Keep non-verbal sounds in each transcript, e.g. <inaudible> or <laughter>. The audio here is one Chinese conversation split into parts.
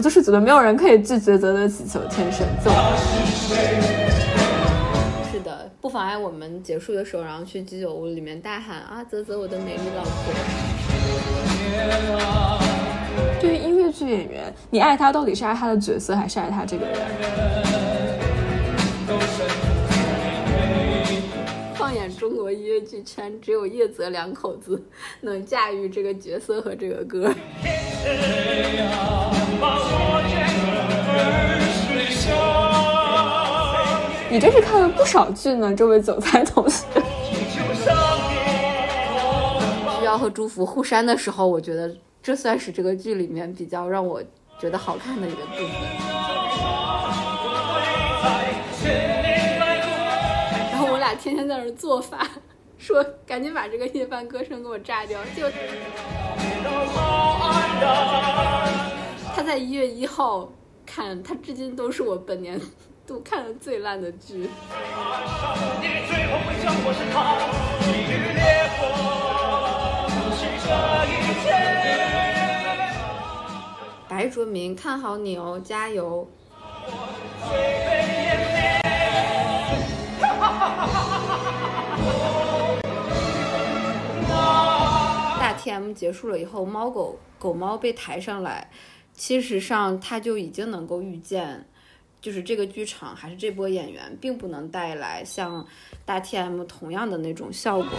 就是觉得没有人可以拒绝泽泽祈求天神奏。是的，不妨碍我们结束的时候，然后去居酒屋里面大喊啊，泽泽我的美丽老婆。对于音乐剧演员，你爱他到底是爱他的角色，还是爱他这个人？放眼中国音乐剧圈，只有叶泽两口子能驾驭这个角色和这个歌。你真是看了不少剧呢，这位韭菜同学。需要和朱福互删的时候，我觉得这算是这个剧里面比较让我觉得好看的一个部分。<laughs> 然后我俩天天在那儿做饭，说赶紧把这个夜半歌声给我炸掉。就他在一月一号看，他至今都是我本年度看的最烂的剧。白卓明，看好你哦，加油！大 TM 结束了以后，猫狗狗猫被抬上来，其实上他就已经能够预见，就是这个剧场还是这波演员并不能带来像大 TM 同样的那种效果。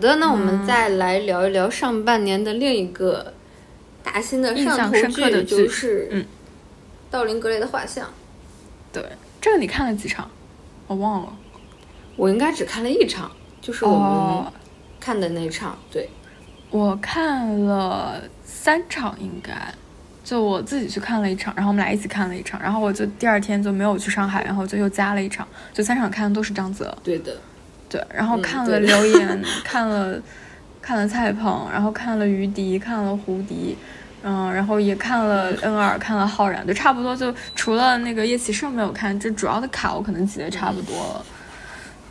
的，那我们再来聊一聊上半年的另一个大新的上头剧，就是嗯，《道林格雷的画像》。对，这个你看了几场？我忘了。我应该只看了一场，就是我看的那场。对，我看了三场，应该就我自己去看了一场，然后我们俩一起看了一场，然后我就第二天就没有去上海，然后就又加了一场，就三场看的都是张泽。对的，对，然后嗯看了刘岩，看了 <laughs> 看了蔡鹏，然后看了于迪，看了胡迪，嗯，然后也看了恩尔，看了浩然，就差不多就除了那个叶启胜没有看，就主要的卡我可能挤得差不多了。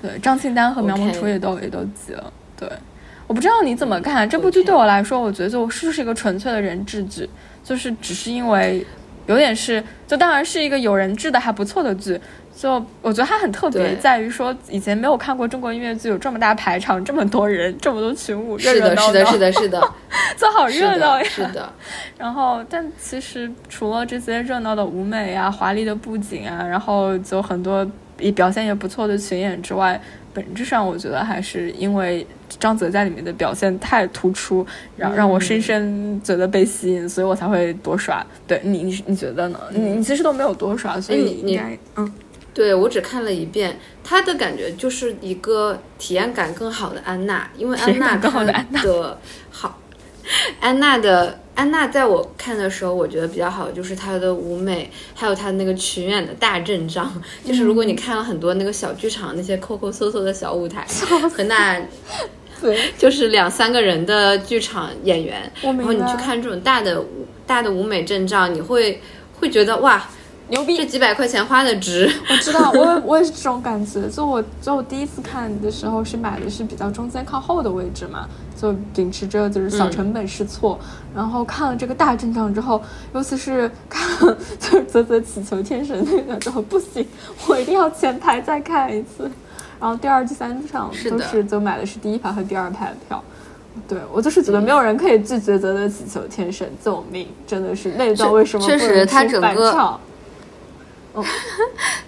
对，张庆丹和苗萌楚也都也都挤了。对，我不知道你怎么看这部剧，对我来说，我觉得就是不是一个纯粹的人质剧，就是只是因为有点是，就当然是一个有人质的还不错的剧。就我觉得它很特别，在于说以前没有看过中国音乐剧有这么大排场，这么多人，这么多群舞，热是的，热闹是的，是的，是的，<laughs> 就好热闹呀的，。是的，<laughs> 然后，但其实除了这些热闹的舞美啊、华丽的布景啊，然后就很多也表现也不错的群演之外，本质上我觉得还是因为张泽在里面的表现太突出，让让我深深觉得被吸引，所以我才会多刷。对你，你你觉得呢？你你其实都没有多刷，所以你应该嗯。对我只看了一遍，他的感觉就是一个体验感更好的安娜，因为安娜更好的好，安娜的安娜在我看的时候，我觉得比较好就是她的舞美，还有她那个群演的大阵仗。就是如果你看了很多那个小剧场那些抠抠搜搜的小舞台，<laughs> 和那 <laughs> 对，就是两三个人的剧场演员，然后你去看这种大的舞大的舞美阵仗，你会会觉得哇，牛逼这！几百块钱花的值。我知道，我也 <laughs> 我也是这种感觉。就我就我第一次看的时候是买的是比较中间靠后的位置嘛，就秉持着就是小成本试错，然后看了这个大阵仗之后，尤其是看了就是泽泽祈求天神那个之后，不行，我一定要前排再看一次。然后第二、第三场都是就买的是第一排和第二排的票。对我就是觉得没有人可以拒绝泽泽祈求天神，救命！真的是那段为什么确实不能出他整个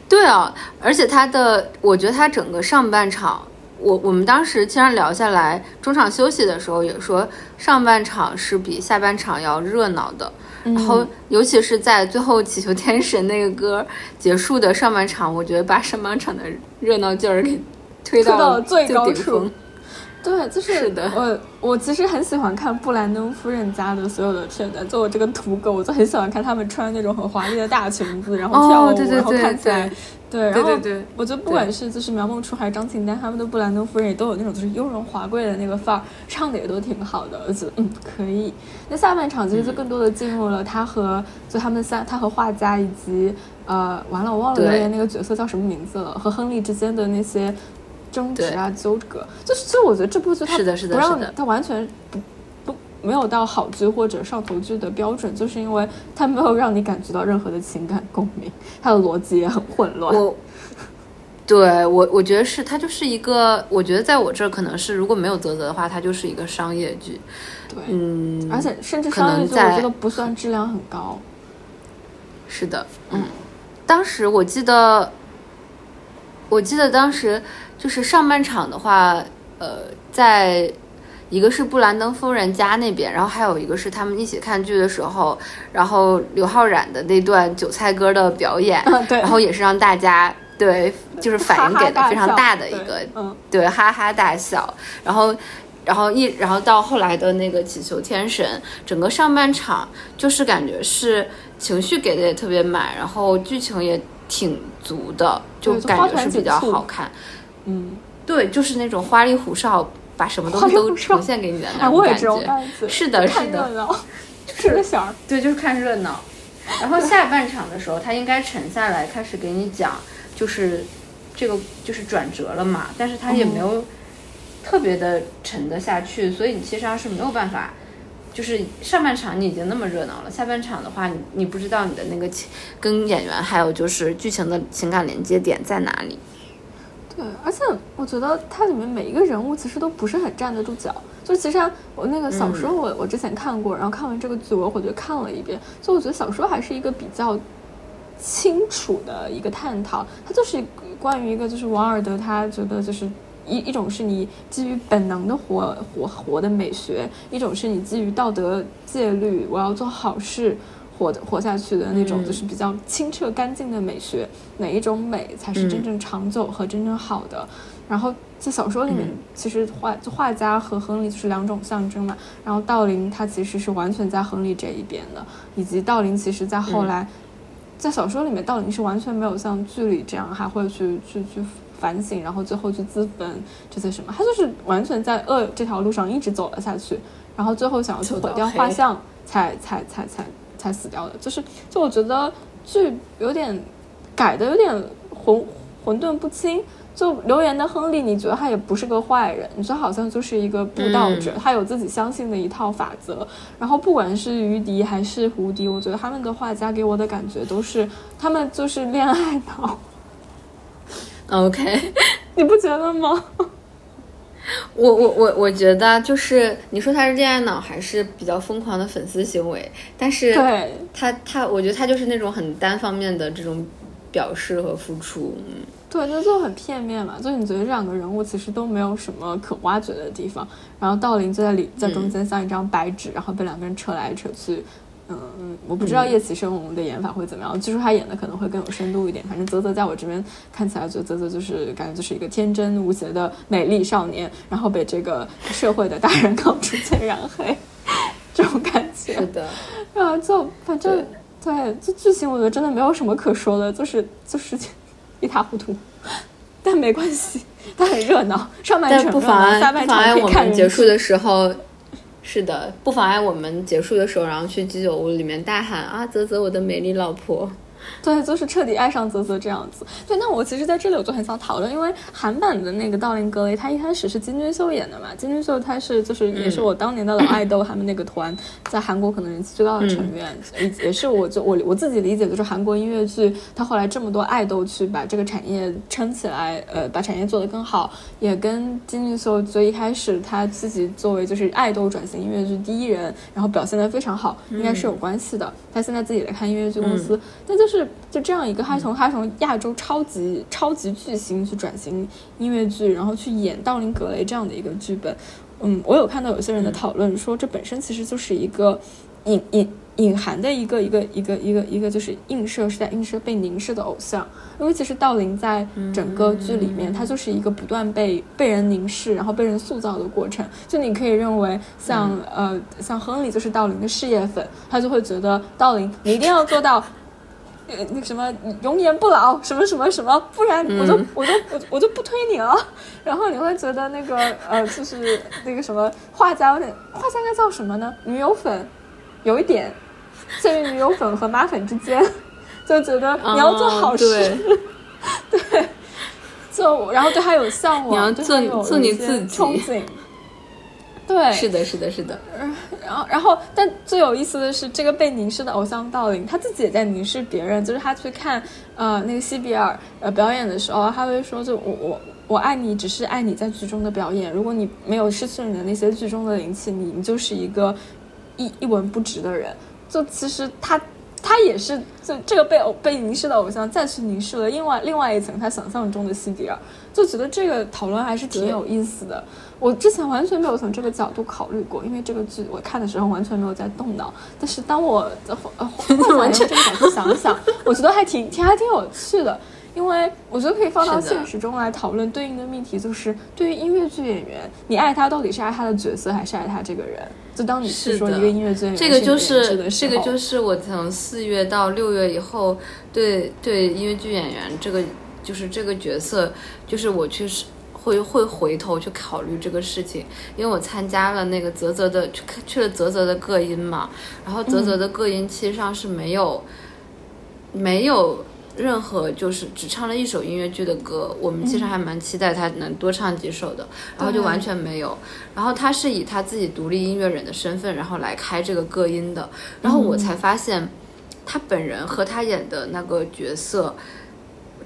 对啊，而且他的，我觉得他整个上半场，我我们当时其实聊下来，中场休息的时候也说，上半场是比下半场要热闹的。然后，尤其是在最后祈求天神那个歌结束的上半场，我觉得把上半场的热闹劲儿给推推到最高顶处峰。对，就是是的。我我其实很喜欢看布兰登夫人家的所有的片段，就我这个土狗，我就很喜欢看他们穿那种很华丽的大裙子，然后跳舞，哦对对然后看起来对对，然后对。我觉得不管是就是苗梦初还是张庆丹，他们的布兰登夫人也都有那种就是雍容华贵的那个范儿，唱的也都挺好的，我觉得嗯可以。那下半场其实就更多的进入了他和就他们三，他和画家以及呃完了我忘了那个角色叫什么名字了，和亨利之间的那些争执啊纠葛，就是其实我觉得这部剧它是的是的不让的它完全不不没有到好剧或者上头剧的标准，就是因为它没有让你感觉到任何的情感共鸣，它的逻辑也很混乱。我，对我我觉得是它就是一个，我觉得在我这儿可能是如果没有泽泽的话，它就是一个商业剧。对，嗯，而且甚至可商业剧我觉得不算质量很高。是的，嗯，当时我记得，我记得当时就是上半场的话，呃，在一个是布兰登夫人家那边，然后还有一个是他们一起看剧的时候，然后刘昊然的那段韭菜歌的表演，对然后也是让大家对就是反应给的非常大的一个对哈哈大笑，然后，然后一，然后到后来的那个祈求天神，整个上半场就是感觉是情绪给的也特别满，然后剧情也挺足的，就感觉是比较好看。嗯，对，就是那种花里胡哨，把什么东西都呈现给你的那种感觉。是的，是的，<laughs> 就是想。对，就是看热闹。然后下半场的时候，他应该沉下来，开始给你讲，就是这个就是转折了嘛，但是他也没有特别的沉得下去，所以你其实上是没有办法。就是上半场你已经那么热闹了，下半场的话，你你不知道你的那个情跟演员还有就是剧情的情感连接点在哪里。对，而且我觉得它里面每一个人物其实都不是很站得住脚。就其实我那个小说我、我之前看过，然后看完这个剧我又回去看了一遍，就我觉得小说还是一个比较清楚的一个探讨，它就是关于一个就是王尔德他觉得就是。一一种是你基于本能的活活活的美学，一种是你基于道德戒律，我要做好事活的活下去的那种，嗯就是比较清澈干净的美学。哪一种美才是真正长久和真正好的？然后在小说里面，嗯其实画就画家和亨利就是两种象征嘛。然后道林他其实是完全在亨利这一边的，以及道林其实在后来，在小说里面，道林是完全没有像剧里这样还会去去去反省，然后最后去自焚这些什么，他就是完全在恶这条路上一直走了下去，然后最后想要去毁掉画像，才才才才才死掉的。就是就我觉得剧有点改的有点混混沌不清。就留言的亨利，你觉得他也不是个坏人，你觉得好像就是一个布道者，嗯他有自己相信的一套法则。然后不管是于迪还是胡迪，我觉得他们的画家给我的感觉都是，他们就是恋爱脑，OK，你不觉得吗？<laughs> 我我我我觉得就是你说他是恋爱脑，还是比较疯狂的粉丝行为，但是对，他他，我觉得他就是那种很单方面的这种表示和付出，嗯，对，那就很片面嘛。就你觉得这两个人物其实都没有什么可挖掘的地方，然后道林就在里在中间像一张白纸，然后被两个人扯来扯去。嗯，我不知道叶启生的演法会怎么样，据说他演的可能会更有深度一点。反正泽泽在我这边看起来，觉得泽泽就是感觉就是一个天真无邪的美丽少年，然后被这个社会的大人 <laughs> 搞逐渐染黑，这种感觉。是的，然后就反正对，这剧情我觉得真的没有什么可说的，就是就是一塌糊涂，但没关系，它很热闹。上半但场不妨碍下半不妨碍我场可以看结束的时候，是的，不妨碍我们结束的时候，然后去居酒屋里面大喊啊，泽泽，我的美丽老婆。<laughs> 对，就是彻底爱上泽泽这样子。对，那我其实在这里我就很想讨论，因为韩版的那个道林格雷，他一开始是金俊秀演的嘛，金俊秀他是就是也是我当年的老爱豆，他们那个团在韩国可能人气最高的成员，也也是我就我我自己理解就是韩国音乐剧，他后来这么多爱豆去把这个产业撑起来，呃，把产业做得更好，也跟金俊秀最一开始他自己作为就是爱豆转型音乐剧第一人，然后表现得非常好，应该是有关系的。他现在自己来看音乐剧公司，但就是就这样一个，他从他从亚洲超级超级巨星去转型音乐剧，然后去演道林格雷这样的一个剧本。嗯，我有看到有些人的讨论说，这本身其实就是一个隐隐隐含的一个一个一个一个一个就是映射是在映射被凝视的偶像，因为其实道林在整个剧里面，他就是一个不断被被人凝视，然后被人塑造的过程。就你可以认为，像呃像亨利就是道林的事业粉，他就会觉得道林你一定要做到，呃那什么永远不老，什么什么什么，不然我就我就我我就不推你了。<laughs> 然后你会觉得那个呃就是那个什么画家有点画家应该叫什么呢？女友粉，有一点。介于女友粉和妈粉之间，<laughs> 就觉得你要做好事，<laughs> 对，就然后对他有向往，你要做做你自己憧憬，对，是的，是的，是的。<laughs> 然后，然后，但最有意思的是，这个被凝视的偶像道林，他自己也在凝视别人。就是他去看呃那个西比尔呃表演的时候，他会说：“就我我我爱你，只是爱你在剧中的表演。如果你没有失去你的那些剧中的灵气，你你就是一个一一文不值的人。”就其实他，他也是就这个被被凝视的偶像，再去凝视了另外另外一层他想象中的西迪尔，就觉得这个讨论还是挺有意思的。我之前完全没有从这个角度考虑过，因为这个剧我看的时候完全没有在动脑。但是当我呃换这个角度想想，我觉得还挺挺还挺有趣的。因为我觉得可以放到现实中来讨论对应的命题，就是对于音乐剧演员，你爱他到底是爱他的角色，还是爱他这个人？就当你是说一个音乐剧演员，这个就是这个就是我从四月到六月以后，对对音乐剧演员这个就是这个角色，就是我去会会回头去考虑这个事情，因为我参加了那个泽泽的去去了泽泽的个音嘛，然后泽泽的个音其实上是没有没有。任何就是只唱了一首音乐剧的歌，我们其实还蛮期待他能多唱几首的，然后就完全没有。然后他是以他自己独立音乐人的身份，然后来开这个歌音的。然后我才发现，他本人和他演的那个角色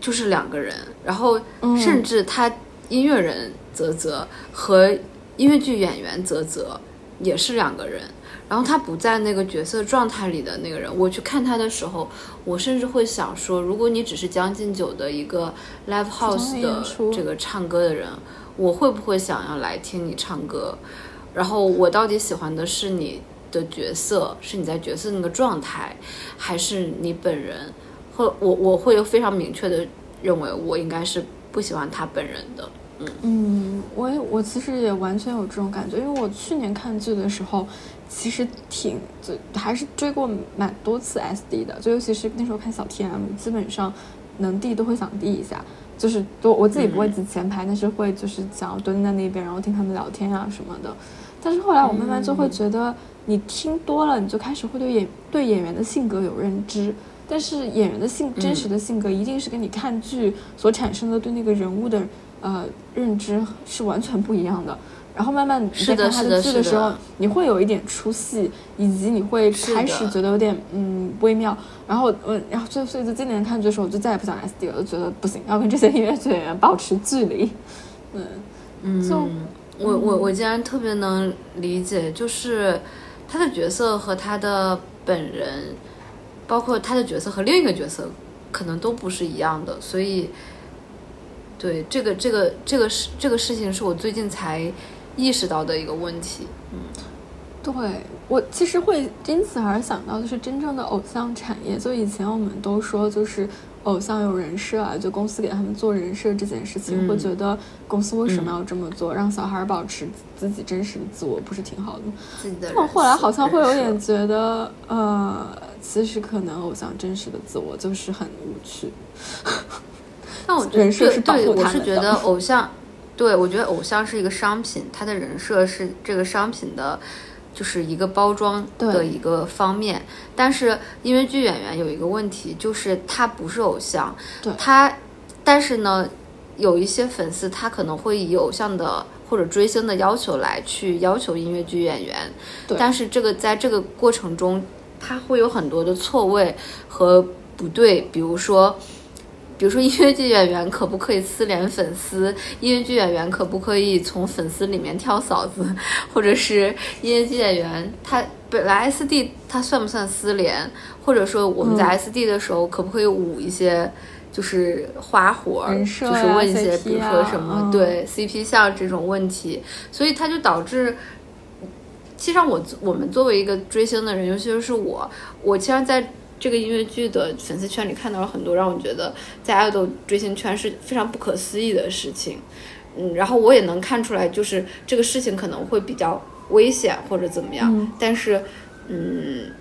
就是两个人。然后甚至他音乐人泽泽和音乐剧演员泽泽也是两个人。然后他不在那个角色状态里的那个人，我去看他的时候，我甚至会想说，如果你只是将进酒的一个 live house 的这个唱歌的人，我会不会想要来听你唱歌？然后我到底喜欢的是你的角色，是你在角色那个状态，还是你本人？或我我会非常明确的认为，我应该是不喜欢他本人的。嗯嗯，我我其实也完全有这种感觉，因为我去年看剧的时候。其实挺就还是追过蛮多次 SD 的，就尤其是那时候看小 TM，基本上能递都会想递一下，就是都我自己不会挤前排，但是会就是想要蹲在那边，然后听他们聊天啊什么的。但是后来我慢慢就会觉得，你听多了，你就开始会对演对演员的性格有认知，但是演员的性真实的性格一定是跟你看剧所产生的对那个人物的呃认知是完全不一样的。然后慢慢你在看他的剧的时候，你会有一点出戏，以及你会开始觉得有点嗯微妙。然后嗯，然后所以就今年看剧的时候，我就再也不想 SD 了，就觉得不行，要跟这些音乐剧演员保持距离。嗯嗯，就我我我竟然特别能理解，就是他的角色和他的本人，包括他的角色和另一个角色，可能都不是一样的。所以，对这个这个这个事这个事情，是我最近才。意识到的一个问题，嗯，对我其实会因此而想到的是真正的偶像产业。就以前我们都说，就是偶像有人设啊，就公司给他们做人设这件事情，会觉得公司为什么要这么做，让小孩保持自己真实的自我，不是挺好的吗？但后来好像会有点觉得，呃，其实可能偶像真实的自我就是很无趣。但我人设是保护他们的。我是觉得偶像。对，我觉得偶像是一个商品，他的人设是这个商品的，就是一个包装的一个方面。但是音乐剧演员有一个问题，就是他不是偶像，他，但是呢，有一些粉丝他可能会以偶像的或者追星的要求来去要求音乐剧演员，但是这个在这个过程中，他会有很多的错位和不对，比如说。比如说，音乐剧演员可不可以私联粉丝？<laughs> 音乐剧演员可不可以从粉丝里面挑嫂子？<laughs> 或者是音乐剧演员他本来 SD 他算不算私联？或者说我们在 SD 的时候可不可以舞一些就是花活？就是问一些，比如说什么对 CP 像这种问题，所以它就导致其实我我们作为一个追星的人，尤其是我，我其实在这个音乐剧的粉丝圈里看到了很多让我觉得在爱豆追星圈是非常不可思议的事情。嗯，然后我也能看出来，就是这个事情可能会比较危险或者怎么样，但是，嗯，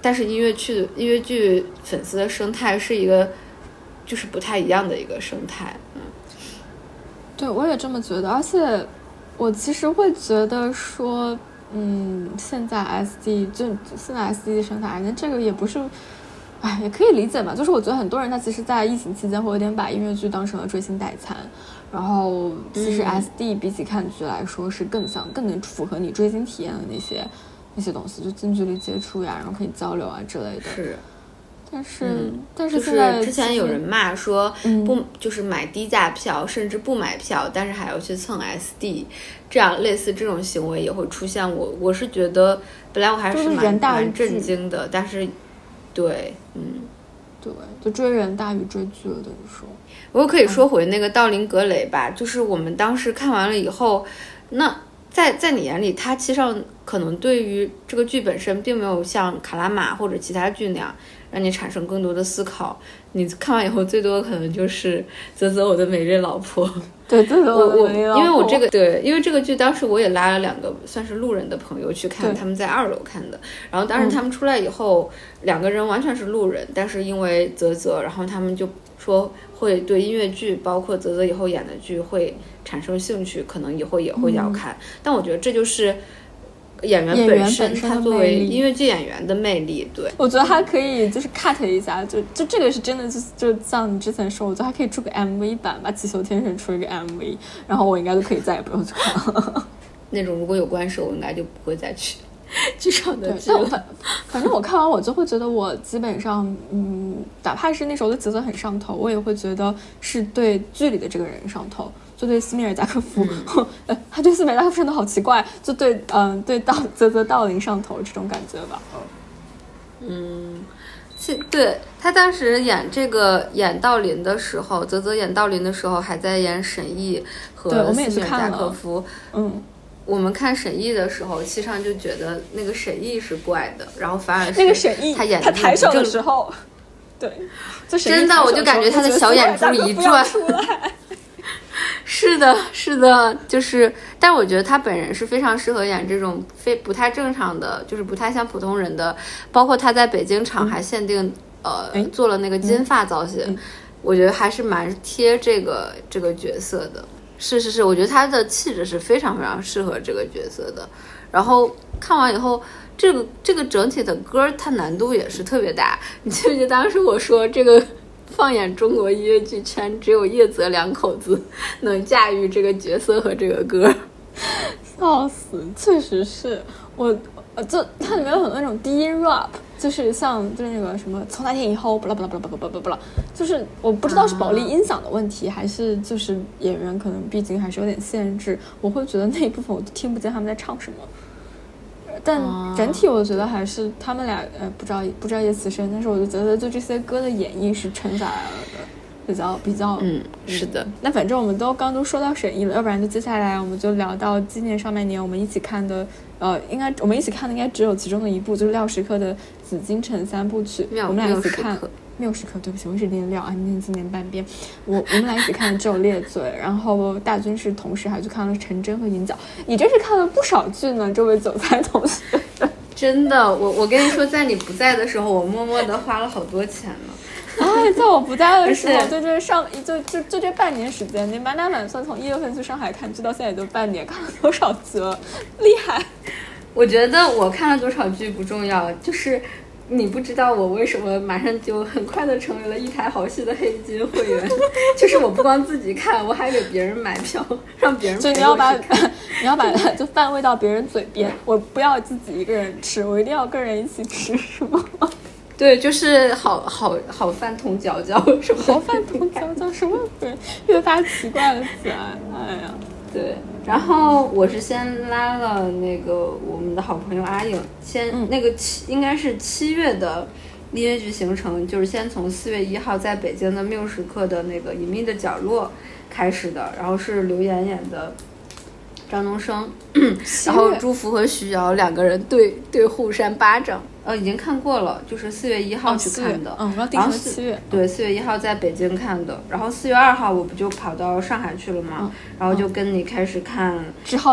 但是音乐剧音乐剧粉丝的生态是一个。就是不太一样的一个生态，嗯，对我也这么觉得，而且我其实会觉得说，嗯，现在 SD 就现在 SD 的生态，那这个也不是，哎，也可以理解嘛。就是我觉得很多人他其实，在疫情期间会有点把音乐剧当成了追星代餐，然后其实 SD 比起看剧来说，是更像更能符合你追星体验的那些那些东西，就近距离接触呀，然后可以交流啊之类的。是。但是，但是现在之前有人骂说不，就是买低价票，甚至不买票，但是还要去蹭 SD，这样类似这种行为也会出现。我我是觉得，本来我还是蛮蛮震惊的，但是，对，嗯，对，就追人大于追剧了，等于说。我可以说回那个道林格雷吧，就是我们当时看完了以后，那在在你眼里，他其实上可能对于这个剧本身，并没有像卡拉玛或者其他剧那样。让你产生更多的思考。你看完以后，最多可能就是啧啧，我的美丽老婆。对，啧啧，我我因为我这个对，因为这个剧当时我也拉了两个算是路人的朋友去看，他们在二楼看的。然后当时他们出来以后，两个人完全是路人，但是因为啧啧，然后他们就说会对音乐剧，包括啧啧以后演的剧会产生兴趣，可能以后也会要看。但我觉得这就是。演员本身，他作为音乐剧演员的魅力，对我觉得他可以就是 cut 一下，就就这个是真的，就就像你之前说，我觉得他可以出个 MV 版吧，气球天神出一个 MV，然后我应该都可以再也不用去看了。<laughs> 那种如果有关手，我应该就不会再去剧场的剧了。反反正我看完我就会觉得，我基本上，嗯，哪怕是那时候的角色很上头，我也会觉得是对剧里的这个人上头。就对斯米尔加科夫，<laughs> 呃，他对斯米尔加科夫真的好奇怪，就对，嗯，对道泽泽道林上头这种感觉吧。嗯，是，对他当时演这个演道林的时候，泽泽演道林的时候还在演沈毅和斯米尔加科夫。嗯，我们看沈毅的时候，实上就觉得那个沈毅是怪的，然后反而那个沈毅他演他抬手的时候，对，真的我就感觉他的小眼珠一转。<laughs> 是的，是的，就是，但我觉得他本人是非常适合演这种非不太正常的，就是不太像普通人的。包括他在北京场还限定，呃，做了那个金发造型，我觉得还是蛮贴这个这个角色的。是是是，我觉得他的气质是非常非常适合这个角色的。然后看完以后，这个这个整体的歌，它难度也是特别大。你记不记得当时我说这个？放眼中国音乐剧圈，只有叶泽两口子能驾驭这个角色和这个歌，<laughs> 笑死！确实是我，呃，就它里面有很多那种低音 rap，就是像就是那个什么从那天以后，不啦不啦不啦不啦不啦不啦，就是我不知道是保利音响的问题，还是就是演员可能毕竟还是有点限制，我会觉得那一部分我都听不见他们在唱什么。但整体我觉得还是他们俩，呃，不知道不知道叶慈生，但是我就觉得就这些歌的演绎是撑下来了的，比较比较，嗯，是的。那反正我们都刚都说到沈译了，要不然就接下来我们就聊到今年上半年我们一起看的，呃，应该我们一起看的应该只有其中的一部，就是廖时科的《紫禁城三部曲》，我们俩一起看。六十克，对不起，我是念料啊，念今年半边。我我们俩一起看的只有《裂嘴》，然后大军是同时还去看了《陈真》和《银角》。你真是看了不少剧呢，这位总裁同学。<laughs> 真的，我我跟你说，在你不在的时候，我默默的花了好多钱呢。哎，在我不在的时候，就这上就就就这半年时间，你满打满算从一月份去上海看剧到现在也就半年，看了多少集了？厉害！我觉得我看了多少剧不重要，就是。你不知道我为什么马上就很快的成为了一台好戏的黑金会员，就是我不光自己看，我还给别人买票，让别人就 <laughs> 你要把你要把就饭喂到别人嘴边，我不要自己一个人吃，我一定要跟人一起吃，是吗？<laughs> 对，就是好好好饭同嚼嚼，是好饭同嚼嚼，什么鬼？<laughs> 越发奇怪了起来，哎呀。对，然后我是先拉了那个我们的好朋友阿颖，先那个七应该是七月的音乐剧行程，就是先从四月一号在北京的缪时刻的那个隐秘的角落开始的，然后是刘妍演的张东升，然后朱福和徐瑶两个人对对互扇巴掌。呃，已经看过了，就是四月一号去看的。嗯，然后七月。对，四月一号在北京看的，然后四月二号我不就跑到上海去了吗？然后就跟你开始看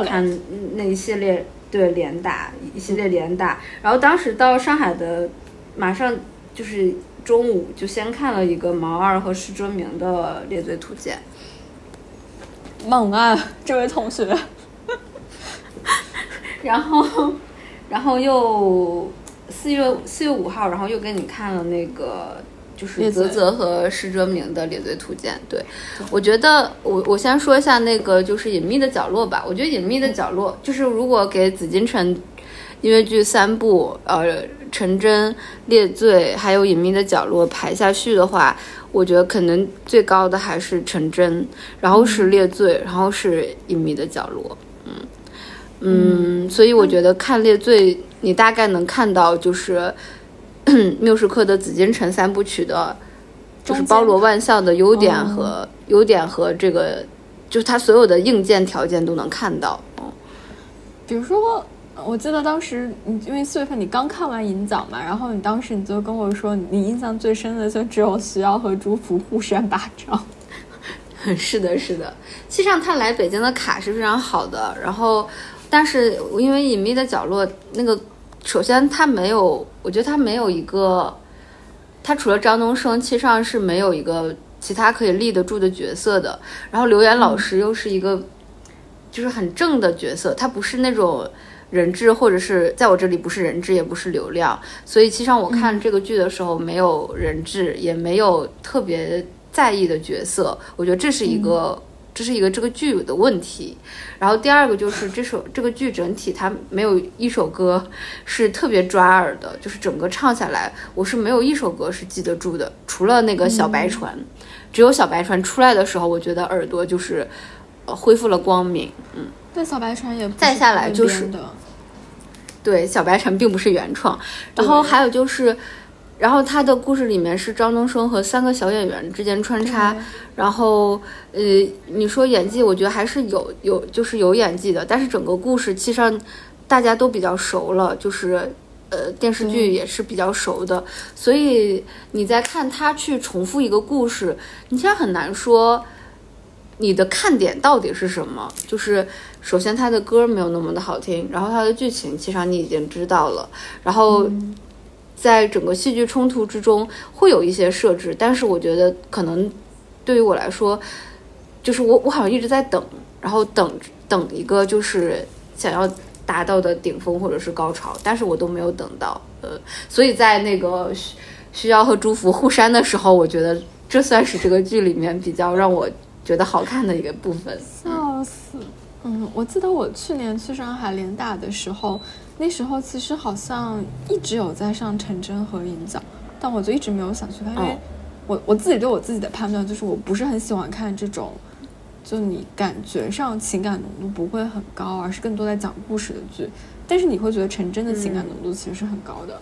看那一系列对连打一系列连打，然后当时到上海的马上就是中午就先看了一个毛二和施哲明的《猎罪图鉴》。猛啊，这位同学！<laughs> 然后，然后又四月四月五号，然后又给你看了那个就是泽泽和施哲明的《猎罪图鉴》。对，我觉得我我先说一下那个就是《隐秘的角落》吧。我觉得《隐秘的角落》就是如果给紫禁城音乐剧三部，呃，陈真、列罪还有《隐秘的角落》排下序的话。我觉得可能最高的还是陈真，然后是列罪，然后是隐秘的角落，嗯嗯，所以我觉得看列罪，你大概能看到就是 <clears throat> 缪斯克的紫禁城三部曲的，就是包罗万象的优点和优点和这个，就是它所有的硬件条件都能看到，嗯，比如说。我记得当时你因为四月份你刚看完《银枣》嘛，然后你当时你就跟我说，你印象最深的就只有徐瑶和朱福互扇巴掌。<laughs> 是的，是的。其实上他来北京的卡是非常好的，然后，但是因为《隐秘的角落》那个，首先他没有，我觉得他没有一个，他除了张东升，其实上是没有一个其他可以立得住的角色的。然后刘岩老师又是一个，就是很正的角色，他不是那种。人质，或者是在我这里不是人质，也不是流量，所以其实上我看这个剧的时候没有人质，也没有特别在意的角色，我觉得这是一个，这是一个这个剧的问题。然后第二个就是这首这个剧整体它没有一首歌是特别抓耳的，就是整个唱下来我是没有一首歌是记得住的，除了那个小白船，只有小白船出来的时候，我觉得耳朵就是呃恢复了光明，嗯。对，小白船也再下来就是，对，小白船并不是原创。然后还有就是，然后他的故事里面是张东升和三个小演员之间穿插。然后，呃，你说演技，我觉得还是有有，就是有演技的。但是整个故事其实上大家都比较熟了，就是呃电视剧也是比较熟的，所以你在看他去重复一个故事，你其实很难说。你的看点到底是什么？就是首先他的歌没有那么的好听，然后他的剧情其实你已经知道了，然后在整个戏剧冲突之中会有一些设置，但是我觉得可能对于我来说，就是我我好像一直在等，然后等等一个就是想要达到的顶峰或者是高潮，但是我都没有等到，呃，所以在那个需需要和朱福互删的时候，我觉得这算是这个剧里面比较让我。觉得好看的一个部分，笑死。嗯，我记得我去年去上海联大的时候，那时候其实好像一直有在上陈真和银角，但我就一直没有想去看，因为我我自己对我自己的判断就是我不是很喜欢看这种，就你感觉上情感浓度不会很高，而是更多在讲故事的剧。但是你会觉得陈真的情感浓度其实是很高的。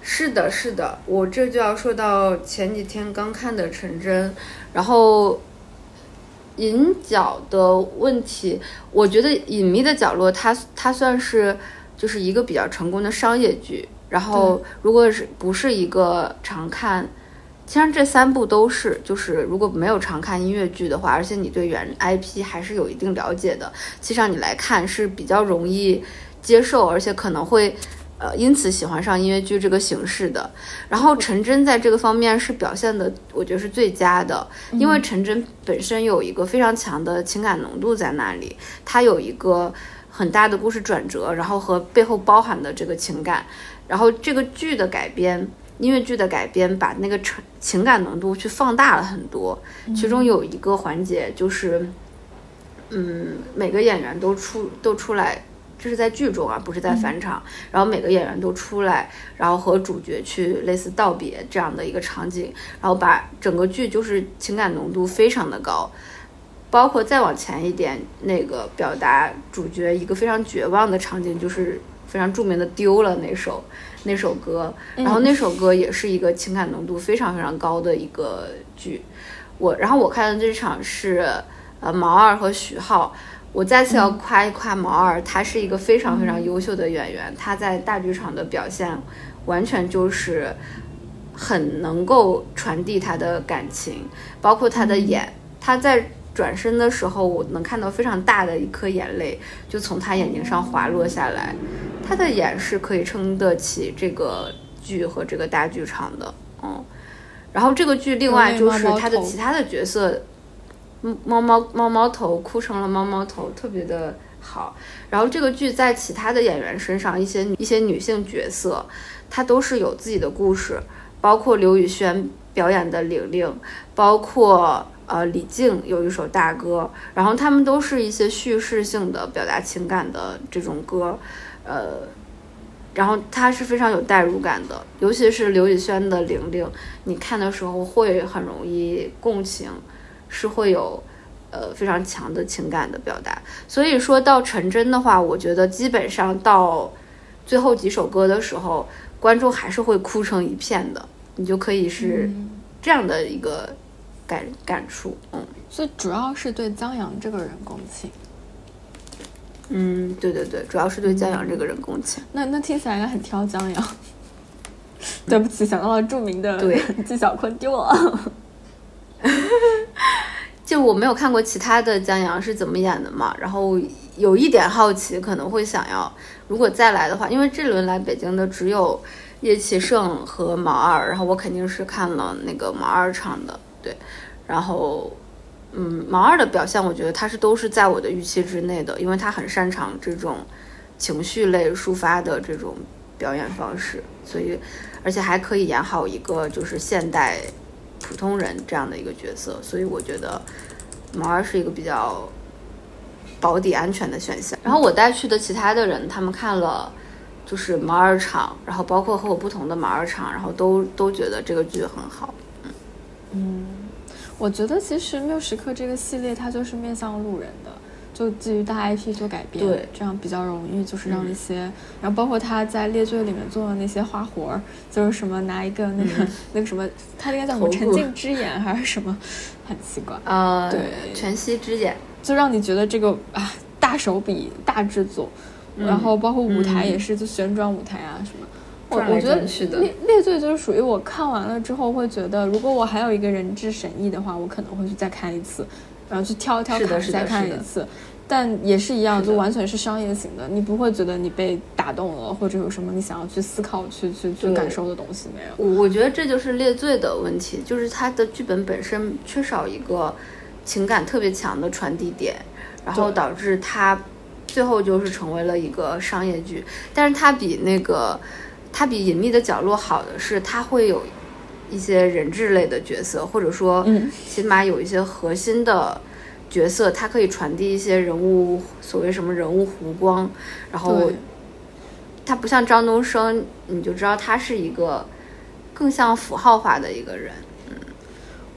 是的，是的，我这就要说到前几天刚看的陈真，然后。隐角的问题，我觉得《隐秘的角落》它它算是就是一个比较成功的商业剧。然后，如果是不是一个常看，其实这三部都是，就是如果没有常看音乐剧的话，而且你对原 IP 还是有一定了解的，其实让你来看是比较容易接受，而且可能会。呃，因此喜欢上音乐剧这个形式的。然后陈真在这个方面是表现的，我觉得是最佳的，因为陈真本身有一个非常强的情感浓度在那里，他有一个很大的故事转折，然后和背后包含的这个情感，然后这个剧的改编，音乐剧的改编，把那个情情感浓度去放大了很多。其中有一个环节就是，嗯，每个演员都出都出来。这是在剧中啊，不是在返场。然后每个演员都出来，然后和主角去类似道别这样的一个场景，然后把整个剧就是情感浓度非常的高。包括再往前一点，那个表达主角一个非常绝望的场景，就是非常著名的《丢了》那首那首歌。然后那首歌也是一个情感浓度非常非常高的一个剧。我然后我看的这场是呃毛二和徐浩。我再次要夸一夸毛二，他是一个非常非常优秀的演员，他在大剧场的表现完全就是很能够传递他的感情，包括他的眼，他在转身的时候，我能看到非常大的一颗眼泪就从他眼睛上滑落下来，他的眼是可以撑得起这个剧和这个大剧场的，嗯。然后这个剧另外就是他的其他的角色。猫猫猫猫头哭成了猫猫头，特别的好。然后这个剧在其他的演员身上，一些一些女性角色，她都是有自己的故事，包括刘宇轩表演的玲玲，包括呃李静有一首大歌，然后他们都是一些叙事性的表达情感的这种歌，呃，然后它是非常有代入感的，尤其是刘宇轩的玲玲，你看的时候会很容易共情。是会有，呃，非常强的情感的表达。所以说到陈真的话，我觉得基本上到最后几首歌的时候，观众还是会哭成一片的。你就可以是这样的一个感感触，嗯。所以主要是对江阳这个人共情。嗯，对对对，主要是对江阳这个人共情。那那听起来应该很挑江阳。<laughs> 对不起，想到了著名的对 <laughs> 纪晓坤丢了。<laughs> 就我没有看过其他的江阳是怎么演的嘛，然后有一点好奇，可能会想要，如果再来的话，因为这轮来北京的只有叶启胜和毛二，然后我肯定是看了那个毛二唱的，对，然后，嗯，毛二的表现，我觉得他是都是在我的预期之内的，因为他很擅长这种情绪类抒发的这种表演方式，所以而且还可以演好一个就是现代。普通人这样的一个角色，所以我觉得毛二是一个比较保底安全的选项。然后我带去的其他的人，他们看了就是毛二场，然后包括和我不同的毛二场，然后都都觉得这个剧很好。嗯嗯，我觉得其实《缪时刻》这个系列它就是面向路人的。就基于大 IP 做改编，对，这样比较容易，就是让一些，然后包括他在《猎罪》里面做的那些花活儿，就是什么拿一个那个 <laughs> 那个什么，他应该叫什么沉浸之眼还是什么，很奇怪。呃，对，全息之眼，就让你觉得这个啊大手笔大制作，然后包括舞台也是，就旋转舞台啊什么。我我觉得《猎猎罪》就是属于我看完了之后会觉得，如果我还有一个人质审议的话，我可能会去再看一次。然后去挑一挑卡再看一次，但也是一样，就完全是商业型的，你不会觉得你被打动了，或者有什么你想要去思考、去去去感受的东西没有？我我觉得这就是列罪的问题，就是它的剧本本身缺少一个情感特别强的传递点，然后导致它最后就是成为了一个商业剧。但是它比那个它比隐秘的角落好的是，它会有。一些人质类的角色，或者说，起码有一些核心的角色，它可以传递一些人物所谓什么人物弧光，然后，他不像张东升，你就知道他是一个更像符号化的一个人。嗯，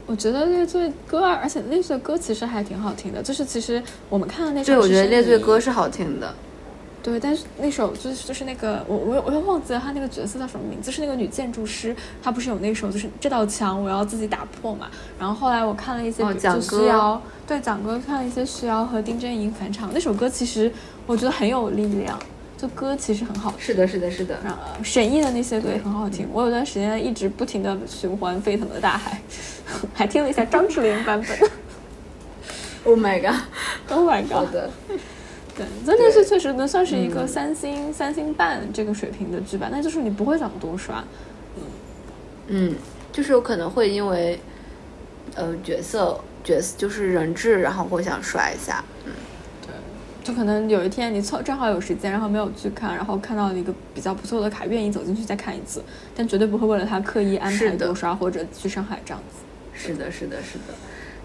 我觉得《列罪歌》，而且《列罪歌》其实还挺好听的，就是其实我们看的那首，对，我觉得《列罪歌》是好听的。对，但是那首就是就是那个我我我又忘记了他那个角色叫什么名字，是那个女建筑师，她不是有那首就是这道墙我要自己打破嘛？然后后来我看了一些就对蒋哥看了一些徐瑶和丁真莹返场那首歌，其实我觉得很有力量，就歌其实很好。是的，是的，是的。沈译的那些歌也很好听，我有段时间一直不停的循环《沸腾的大海》，<laughs> 还听了一下张智霖版本。<laughs> Oh my god！Oh <laughs> my god！好的。对，真的是确实能算是一个三星、三星半这个水平的剧吧，那就是你不会想多刷，嗯，嗯，就是有可能会因为，呃，角色角色就是人质，然后会想刷一下，嗯，对，就可能有一天你凑正好有时间，然后没有去看，然后看到一个比较不错的卡，愿意走进去再看一次，但绝对不会为了他刻意安排多刷或者去上海这样子。是的，是的，是的，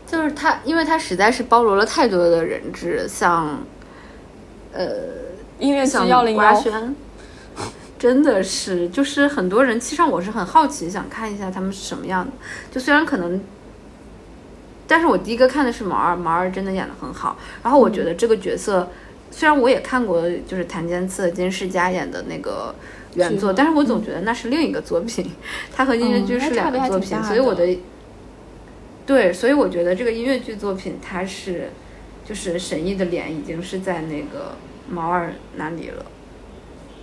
就是他，因为他实在是包罗了太多的人质，像。呃，音乐剧幺零幺，<laughs> 真的是，就是很多人，其实我是很好奇，想看一下他们是什么样的。就虽然可能，但是我第一个看的是毛二，毛二真的演的很好。然后我觉得这个角色，虽然我也看过，就是檀健次、金世佳演的那个原作，但是我总觉得那是另一个作品，<laughs> 它和音乐剧是两个作品，所以我的，对，所以我觉得这个音乐剧作品它是。就是沈毅的脸已经是在那个毛二那里了。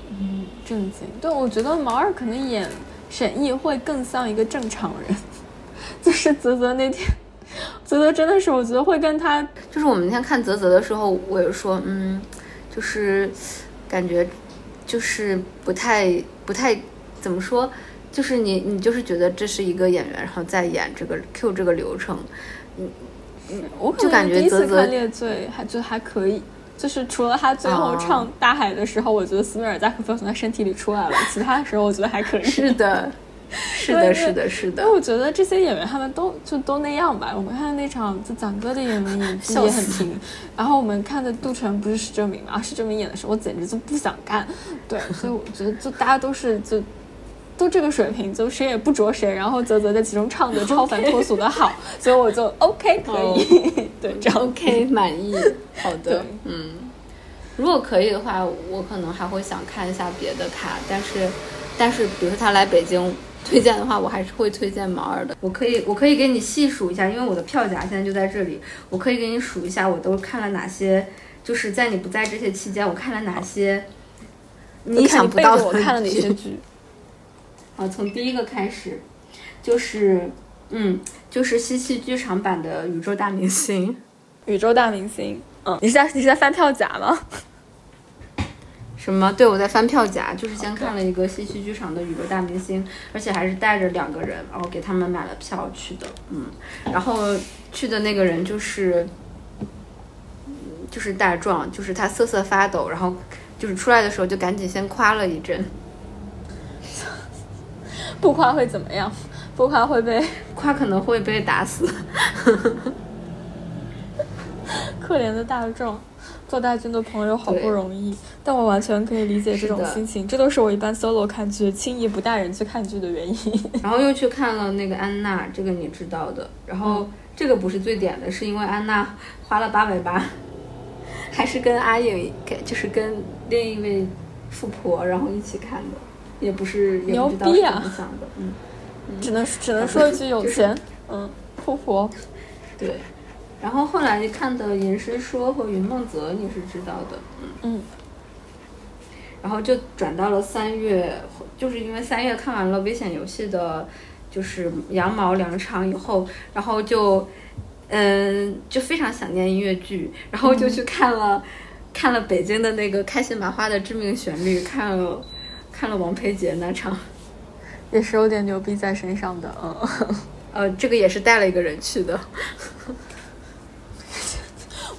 嗯，震惊。对，我觉得毛二可能演沈毅会更像一个正常人，<laughs> 就是泽泽那天，泽泽真的是我觉得会跟他，就是我们那天看泽泽的时候，我有说，嗯，就是感觉就是不太不太怎么说，就是你你就是觉得这是一个演员，然后再演这个 Q 这个流程，嗯嗯，我就感觉第一次看猎罪还就还可以。就是除了他最后唱大海的时候，我觉得斯梅尔加克夫从他身体里出来了，其他的时候我觉得还可以。<laughs> 是的，是的，是的，是的。因为我觉得这些演员他们都就都那样吧。我们看那场就蒋哥的演员演技也很平，然后我们看的杜淳不是施正明嘛，施正明演的时候我简直就不想看。对，所以我觉得就大家都是就都这个水平，就谁也不着谁。然后泽泽在其中唱的超凡脱俗的好，<laughs> 所以我就 OK 可以，<laughs> 对，这样 OK 满意。好的，嗯。如果可以的话，我可能还会想看一下别的卡，但是，但是比如说他来北京推荐的话，我还是会推荐毛二的。我可以，我可以给你细数一下，因为我的票夹现在就在这里，我可以给你数一下，我都看了哪些，就是在你不在这些期间，我看了哪些你想不到的我看了哪些剧。啊，从第一个开始，就是，嗯，就是西戏剧场版的《宇宙大明星》。宇宙大明星，嗯，你是在你是在翻票夹吗？<laughs> 什么？对，我在翻票夹，就是先看了一个戏曲剧场的《宇宙大明星》，而且还是带着两个人，然后给他们买了票去的，嗯，然后去的那个人就是，就是大壮，就是他瑟瑟发抖，然后就是出来的时候就赶紧先夸了一阵，不夸会怎么样？不夸会被 <laughs> 夸可能会被打死，<laughs> 可怜的大众。做大军的朋友好不容易，但我完全可以理解这种心情。这都是我一般 solo 看剧轻易不带人去看剧的原因。<laughs> 然后又去看了那个安娜，这个你知道的。然后这个不是最点的，是因为安娜花了八百八，还是跟阿影，就是跟另一位富婆然后一起看的，也不是牛逼啊！嗯，只能只能说一句有钱，嗯，富婆，<laughs> 对。然后后来看的《吟诗说》和《云梦泽》，你是知道的，嗯嗯。然后就转到了三月，就是因为三月看完了《危险游戏》的，就是羊毛两场以后，然后就，嗯，就非常想念音乐剧，然后就去看了，看了北京的那个开心麻花的《致命旋律》，看了，看了王佩杰那场，也是有点牛逼在身上的，嗯。呃，这个也是带了一个人去的。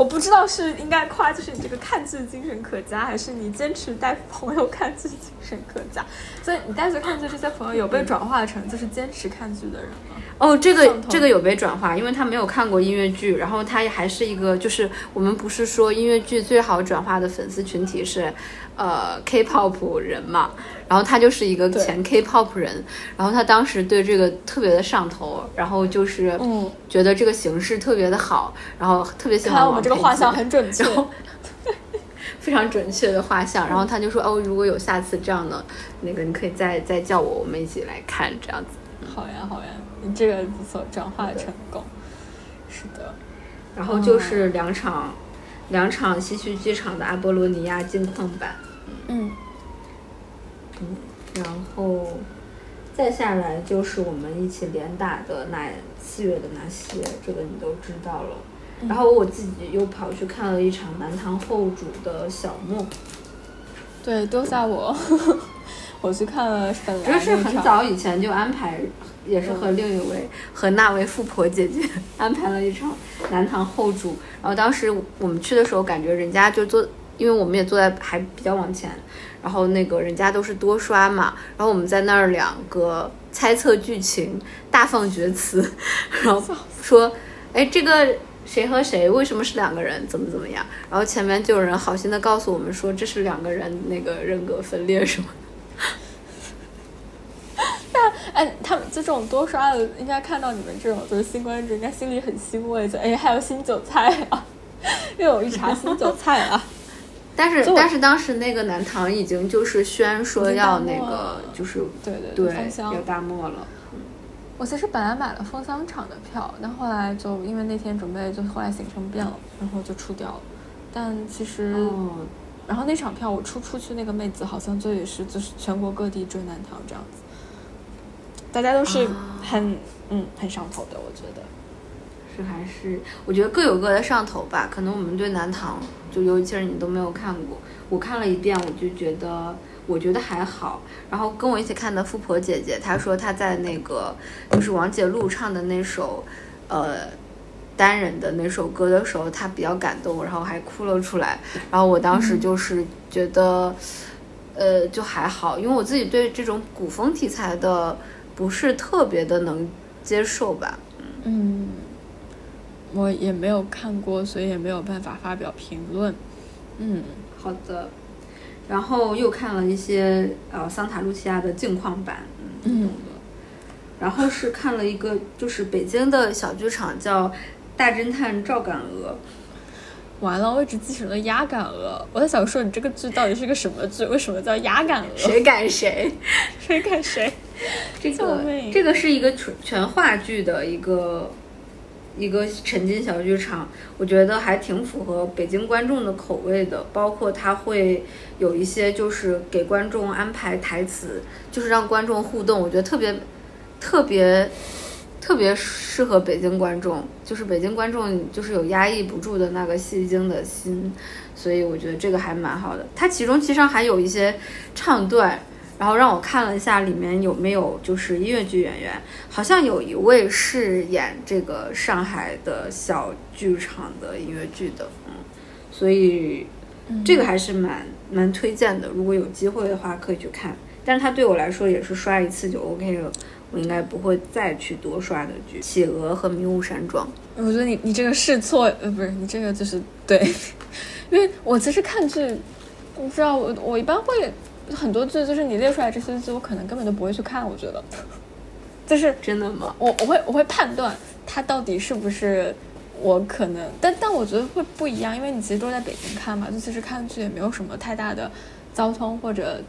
我不知道是应该夸，就是你这个看剧精神可嘉，还是你坚持带朋友看剧精神可嘉。所以你带着看剧这些朋友有被转化成就是坚持看剧的人吗？哦，这个这个有被转化，因为他没有看过音乐剧，然后他也还是一个，就是我们不是说音乐剧最好转化的粉丝群体是。呃，K-pop 人嘛，然后他就是一个前 K-pop 人，然后他当时对这个特别的上头，然后就是嗯。觉得这个形式特别的好，然后特别喜欢我们这个画像很准确，<laughs> 非常准确的画像，然后他就说哦，如果有下次这样的那个，你可以再再叫我，我们一起来看这样子。好呀好呀，你这个不错，转化成功。是的，然后就是两场。两场西区剧场的阿波罗尼亚镜框版，嗯，嗯，然后再下来就是我们一起连打的那四月的那些，这个你都知道了。然后我自己又跑去看了一场南唐后主的小莫，对，丢下我，<laughs> 我去看了本来这是很早以前就安排。也是和另一位和那位富婆姐姐安排了一场南唐后主，然后当时我们去的时候，感觉人家就坐，因为我们也坐在还比较往前，然后那个人家都是多刷嘛，然后我们在那儿两个猜测剧情，大放厥词，<laughs> 然后说，哎，这个谁和谁为什么是两个人，怎么怎么样，然后前面就有人好心的告诉我们说，这是两个人那个人格分裂什么。<laughs> 但哎，他们就这种多刷的，应该看到你们这种就是新观众，应该心里很欣慰，就哎，还有新韭菜啊，<laughs> 又有一茬新韭菜啊。但是但是当时那个南唐已经就是宣说要那个就是对对对要大漠了。我其实本来买了封箱场的票，但后来就因为那天准备，就后来行程变了，然后就出掉了。但其实，然后那场票我出出去，那个妹子好像就也是就是全国各地追南唐这样子，大家都是很嗯很上头的，我觉得。是还是我觉得各有各的上头吧。可能我们对南唐，就尤其是你都没有看过，我看了一遍，我就觉得我觉得还好。然后跟我一起看的富婆姐姐，她说她在那个就是王姐录唱的那首，呃，单人的那首歌的时候，她比较感动，然后还哭了出来。然后我当时就是觉得，呃，就还好，因为我自己对这种古风题材的不是特别的能接受吧。嗯。我也没有看过，所以也没有办法发表评论。嗯，好的。然后又看了一些呃桑塔露琪亚的镜框版，嗯，然后是看了一个就是北京的小剧场叫《大侦探赵敢鹅》。完了，我一直记成了鸭敢鹅。我在想说，你这个剧到底是个什么剧？为什么叫鸭敢鹅？谁敢谁？谁敢谁？这个这个是一个全全话剧的一个。一个沉浸小剧场，我觉得还挺符合北京观众的口味的。包括它会有一些就是给观众安排台词，就是让观众互动，我觉得特别特别特别适合北京观众。就是北京观众就是有压抑不住的那个戏精的心，所以我觉得这个还蛮好的。它其中其实还有一些唱段。然后让我看了一下里面有没有就是音乐剧演员，好像有一位是演这个上海的小剧场的音乐剧的，嗯，所以这个还是蛮蛮推荐的。如果有机会的话可以去看，但是它对我来说也是刷一次就 OK 了，我应该不会再去多刷的剧。企鹅和迷雾山庄，我觉得你你这个试错呃不是你这个就是对，<laughs> 因为我其实看剧，不知道我我一般会。很多剧就是你列出来这些剧，我可能根本都不会去看。我觉得，<laughs> 就是真的吗？我我会我会判断它到底是不是我可能，但但我觉得会不一样，因为你其实都在北京看嘛，就其实看剧也没有什么太大的交通或者。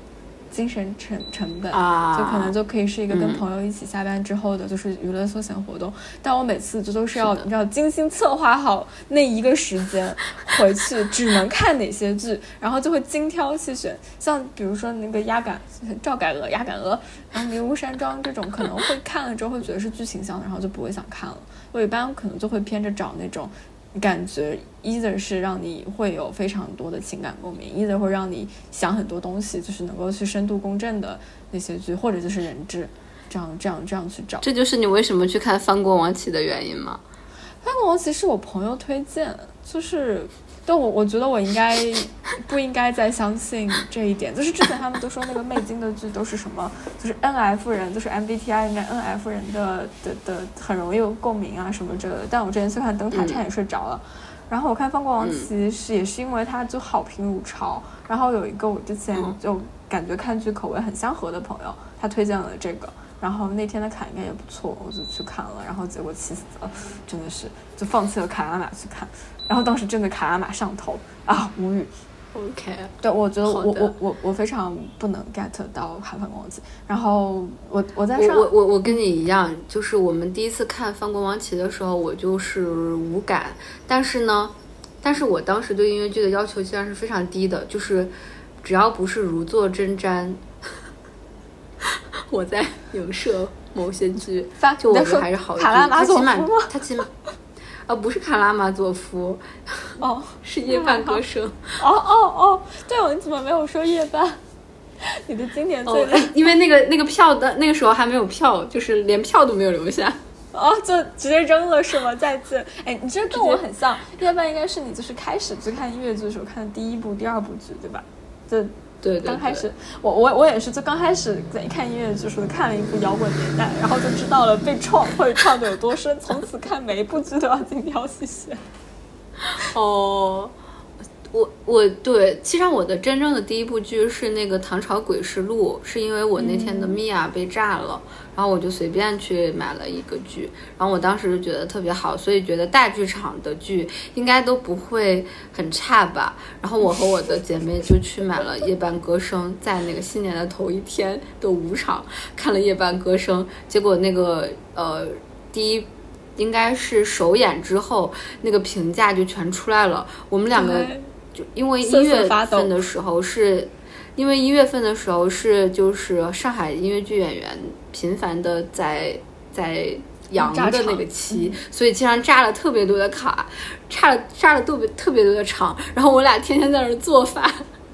精神成成本，就可能就可以是一个跟朋友一起下班之后的，就是娱乐休闲活动。但我每次就都是要你知道精心策划好那一个时间回去，只能看哪些剧，然后就会精挑细选。像比如说那个鸭杆赵改鹅鸭杆鹅，然后迷雾山庄这种，可能会看了之后会觉得是剧情向的，然后就不会想看了。我一般可能就会偏着找那种。感觉 either 是让你会有非常多的情感共鸣，either 会让你想很多东西，就是能够去深度共振的那些剧，或者就是人质，这样这样这样去找。这就是你为什么去看《翻过王旗》的原因吗？《翻过王旗》是我朋友推荐，就是。但我我觉得我应该不应该再相信这一点，就是之前他们都说那个魅晶的剧都是什么，就是 N F 人，就是 M B T I 应该 N F 人的的的很容易有共鸣啊什么之类的。但我之前去看灯塔差点睡着了，然后我看《方国王旗》是也是因为他就好评如潮，然后有一个我之前就感觉看剧口味很相合的朋友，他推荐了这个。然后那天的卡应该也不错，我就去看了，然后结果气死了，真的是就放弃了卡拉玛去看，然后当时真的卡拉马上头啊，无语。OK，对，我觉得我我我我非常不能 get 到《海防王旗》，然后我我在上我我我跟你一样，就是我们第一次看《翻国王旗》的时候，我就是无感，但是呢，但是我当时对音乐剧的要求虽然是非常低的，就是只要不是如坐针毡。<laughs> 我在影射某些剧，就我们还是好一点。他起码，他起码，啊，不是卡拉马佐夫，哦，<laughs> 是夜半歌声。哦哦哦，对我，你怎么没有说夜半？<laughs> 你的经典最，因为那个那个票的那个时候还没有票，就是连票都没有留下。<laughs> 哦，就直接扔了是吗？再见。哎，你这跟我很像。夜半应该是你就是开始去看音乐剧的时候看的第一部、第二部剧，对吧？就。对，刚开始我我我也是，就刚开始在看音乐剧时候看了一部摇滚年代，然后就知道了被创会创的有多深，从此看每一部剧都要精挑细选。<laughs> 哦，我我对，其实我的真正的第一部剧是那个《唐朝诡事录》，是因为我那天的米娅被炸了，然后我就随便去买了一个剧，然后我当时就觉得特别好，所以觉得大剧场的剧应该都不会很差吧。然后我和我的姐妹就去买了《夜半歌声》，在那个新年的头一天的五场看了《夜半歌声》，结果那个呃第一应该是首演之后，那个评价就全出来了，我们两个。就因为一月份的时候是，因为一月份的时候是就是上海音乐剧演员频繁的在在阳的那个期，所以经常炸了特别多的卡，炸了炸了特别特别多的场，然后我俩天天在那做饭，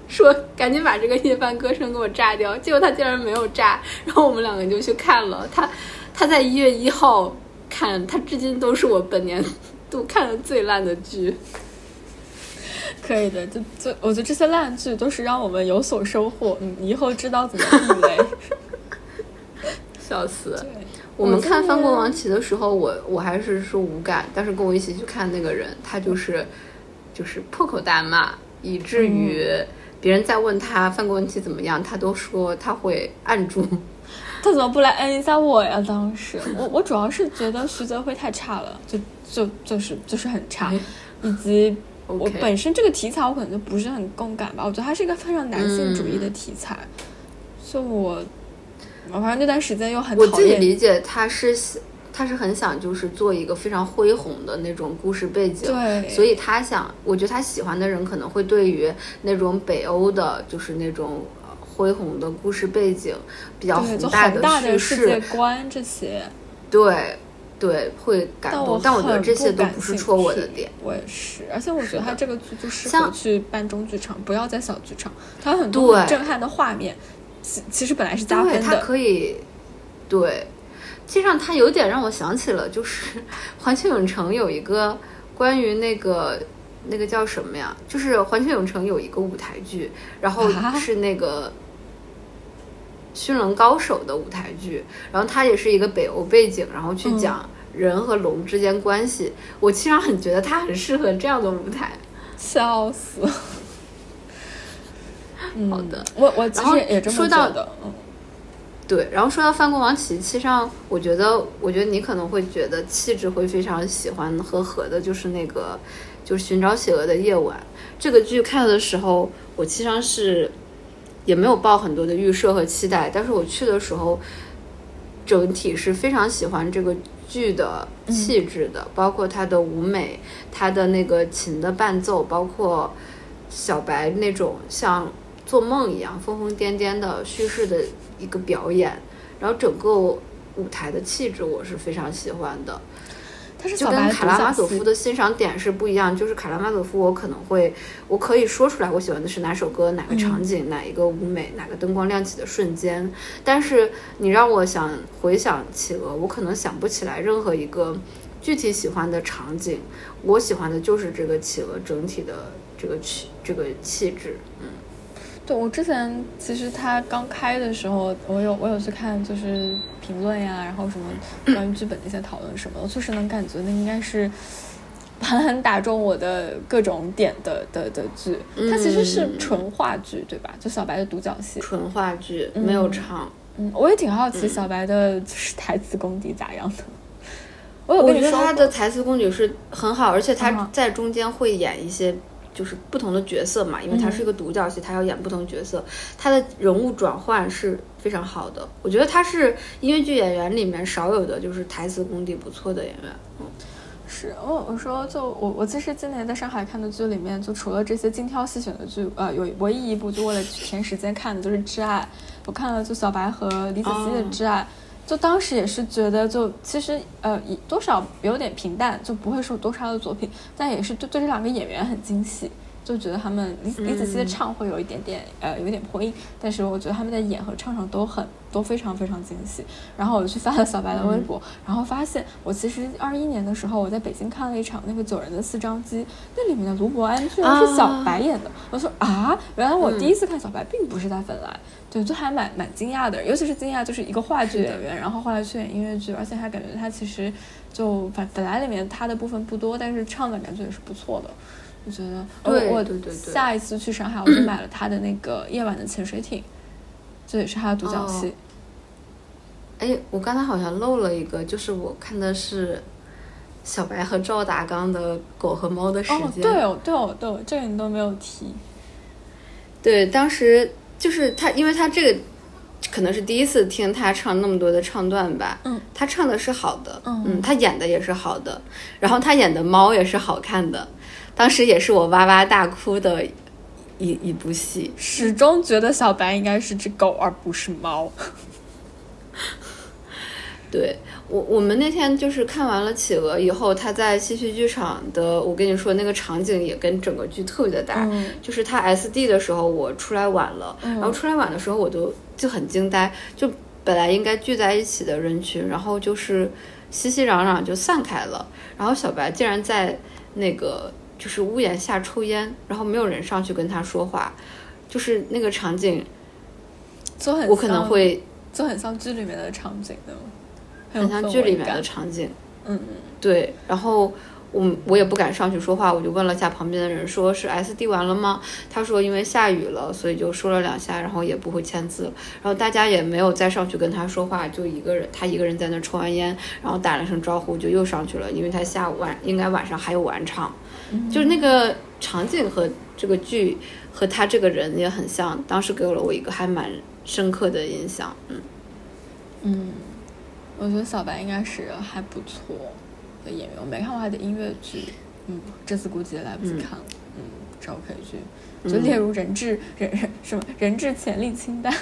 说赶紧把这个夜半歌声给我炸掉，结果他竟然没有炸，然后我们两个就去看了。他，他在一月一号看，他至今都是我本年度看的最烂的剧。可以的，就就我觉得这些烂剧都是让我们有所收获，嗯，以后知道怎么避雷。<laughs> 笑死！我们看《翻国王旗》的时候，我我还是说无感，但是跟我一起去看那个人，他就是就是破口大骂，以至于别人在问他《翻国王旗》怎么样，他都说他会按住。<laughs> 他怎么不来摁一下我呀？当时我我主要是觉得徐泽辉太差了，就就就是就是很差，以及。我本身这个题材我可能就不是很共感吧，我觉得它是一个非常男性主义的题材，所以我，我反正那段时间又很我自己理解他是他是很想就是做一个非常恢宏的那种故事背景，对，所以他想，我觉得他喜欢的人可能会对于那种北欧的，就是那种恢宏的故事背景比较宏大的世界观这些，对。对，会感动，但我觉得这些都不是戳我的点。我也是，而且我觉得他这个剧就适合去办中剧场，不要在小剧场。他很多震撼的画面，其其实本来是加分的。它可以，对，其实际上它有点让我想起了，就是 <laughs> 环球影城有一个关于那个那个叫什么呀？就是环球影城有一个舞台剧，然后是那个。驯龙高手的舞台剧，然后它也是一个北欧背景，然后去讲人和龙之间关系。我其实很觉得它很适合这样的舞台，笑死。好的，我我其实也这么觉得。嗯，对。然后说到范国王琪，其实上我觉得，我觉得你可能会觉得气质会非常喜欢和合的，就是那个就是寻找企鹅的夜晚这个剧看的时候，我其实上是。也没有抱很多的预设和期待，但是我去的时候，整体是非常喜欢这个剧的气质的，包括它的舞美，它的那个琴的伴奏，包括小白那种像做梦一样疯疯癫癫的叙事的一个表演，然后整个舞台的气质我是非常喜欢的。就跟卡拉马佐夫的欣赏点是不一样，就是卡拉马佐夫，我可能会，我可以说出来我喜欢的是哪首歌、哪个场景、哪一个舞美、哪个灯光亮起的瞬间。但是你让我想回想企鹅，我可能想不起来任何一个具体喜欢的场景。我喜欢的就是这个企鹅整体的这个气这个气质，嗯。对，我之前其实他刚开的时候，我有我有去看，就是评论呀，然后什么 <clears throat> 关于剧本的一些讨论什么的，我确实能感觉那应该是狠狠打中我的各种点的的的剧。它其实是纯话剧，对吧？就小白的独角戏，纯话剧，没有唱。嗯，我也挺好奇小白的台词功底咋样的。我有跟你说，他的台词功底是很好，而且他在中间会演一些。就是不同的角色嘛，因为他是一个独角戏，他要演不同角色，他的人物转换是非常好的。我觉得他是音乐剧演员里面少有的就是台词功底不错的演员。嗯，是我我说就我我其实今年在上海看的剧里面，就除了这些精挑细选的剧，呃，有唯一一部就为了填时间看的就是《挚爱》，我看了就小白和李子柒的《挚爱》。就当时也是觉得，就其实呃，多少有点平淡，就不会说多差的作品，但也是对对这两个演员很惊喜。就觉得他们李李子柒的唱会有一点点呃有一点破音，但是我觉得他们在演和唱上都很都非常非常精细。然后我就去翻了小白的微博，然后发现我其实二一年的时候我在北京看了一场那个九人的四张机，那里面的卢博安居然是小白演的。我说啊，原来我第一次看小白并不是在粉来，对，就还蛮蛮惊讶的。尤其是惊讶就是一个话剧演员，然后后来去演音乐剧，而且还感觉他其实就本本来里面他的部分不多，但是唱的感觉也是不错的。我觉得，对我对对对下一次去上海，我就买了他的那个夜晚的潜水艇，这也是他的独角戏。哎，我刚才好像漏了一个，就是我看的是小白和赵达刚的《狗和猫的时哦，间》对哦，对哦，对哦，这个你都没有提。对，当时就是他，因为他这个可能是第一次听他唱那么多的唱段吧。嗯，他唱的是好的，嗯他演的也是好的，然后他演的猫也是好看的，当时也是我哇哇大哭的一一部戏。始终觉得小白应该是只狗，而不是猫。<laughs> 对我，我们那天就是看完了《企鹅》以后，他在戏剧剧场的，我跟你说那个场景也跟整个剧特别的搭。嗯就是他 SD 的时候，我出来晚了，然后出来晚的时候，我都就很惊呆，就本来应该聚在一起的人群，然后就是熙熙攘攘就散开了，然后小白竟然在那个就是屋檐下抽烟，然后没有人上去跟他说话，就是那个场景，就很我可能会就很像剧里面的场景的，很很像剧里面的场景。嗯嗯。对，然后我我也不敢上去说话，我就问了下旁边的人，说是 SD 完了吗？他说因为下雨了，所以就说了两下，然后也不会签字了。然后大家也没有再上去跟他说话，就一个人，他一个人在那抽完烟，然后打了声招呼就又上去了，因为他下午晚应该晚上还有晚场，就是那个场景和这个剧和他这个人也很像，当时给了我一个还蛮深刻的印象。嗯，嗯，我觉得小白应该是还不错的演员，我没看过他的音乐剧，嗯，这次估计也来不及看了，嗯，之后可以去，就列入人质 <laughs> 人人什么人质潜力清单。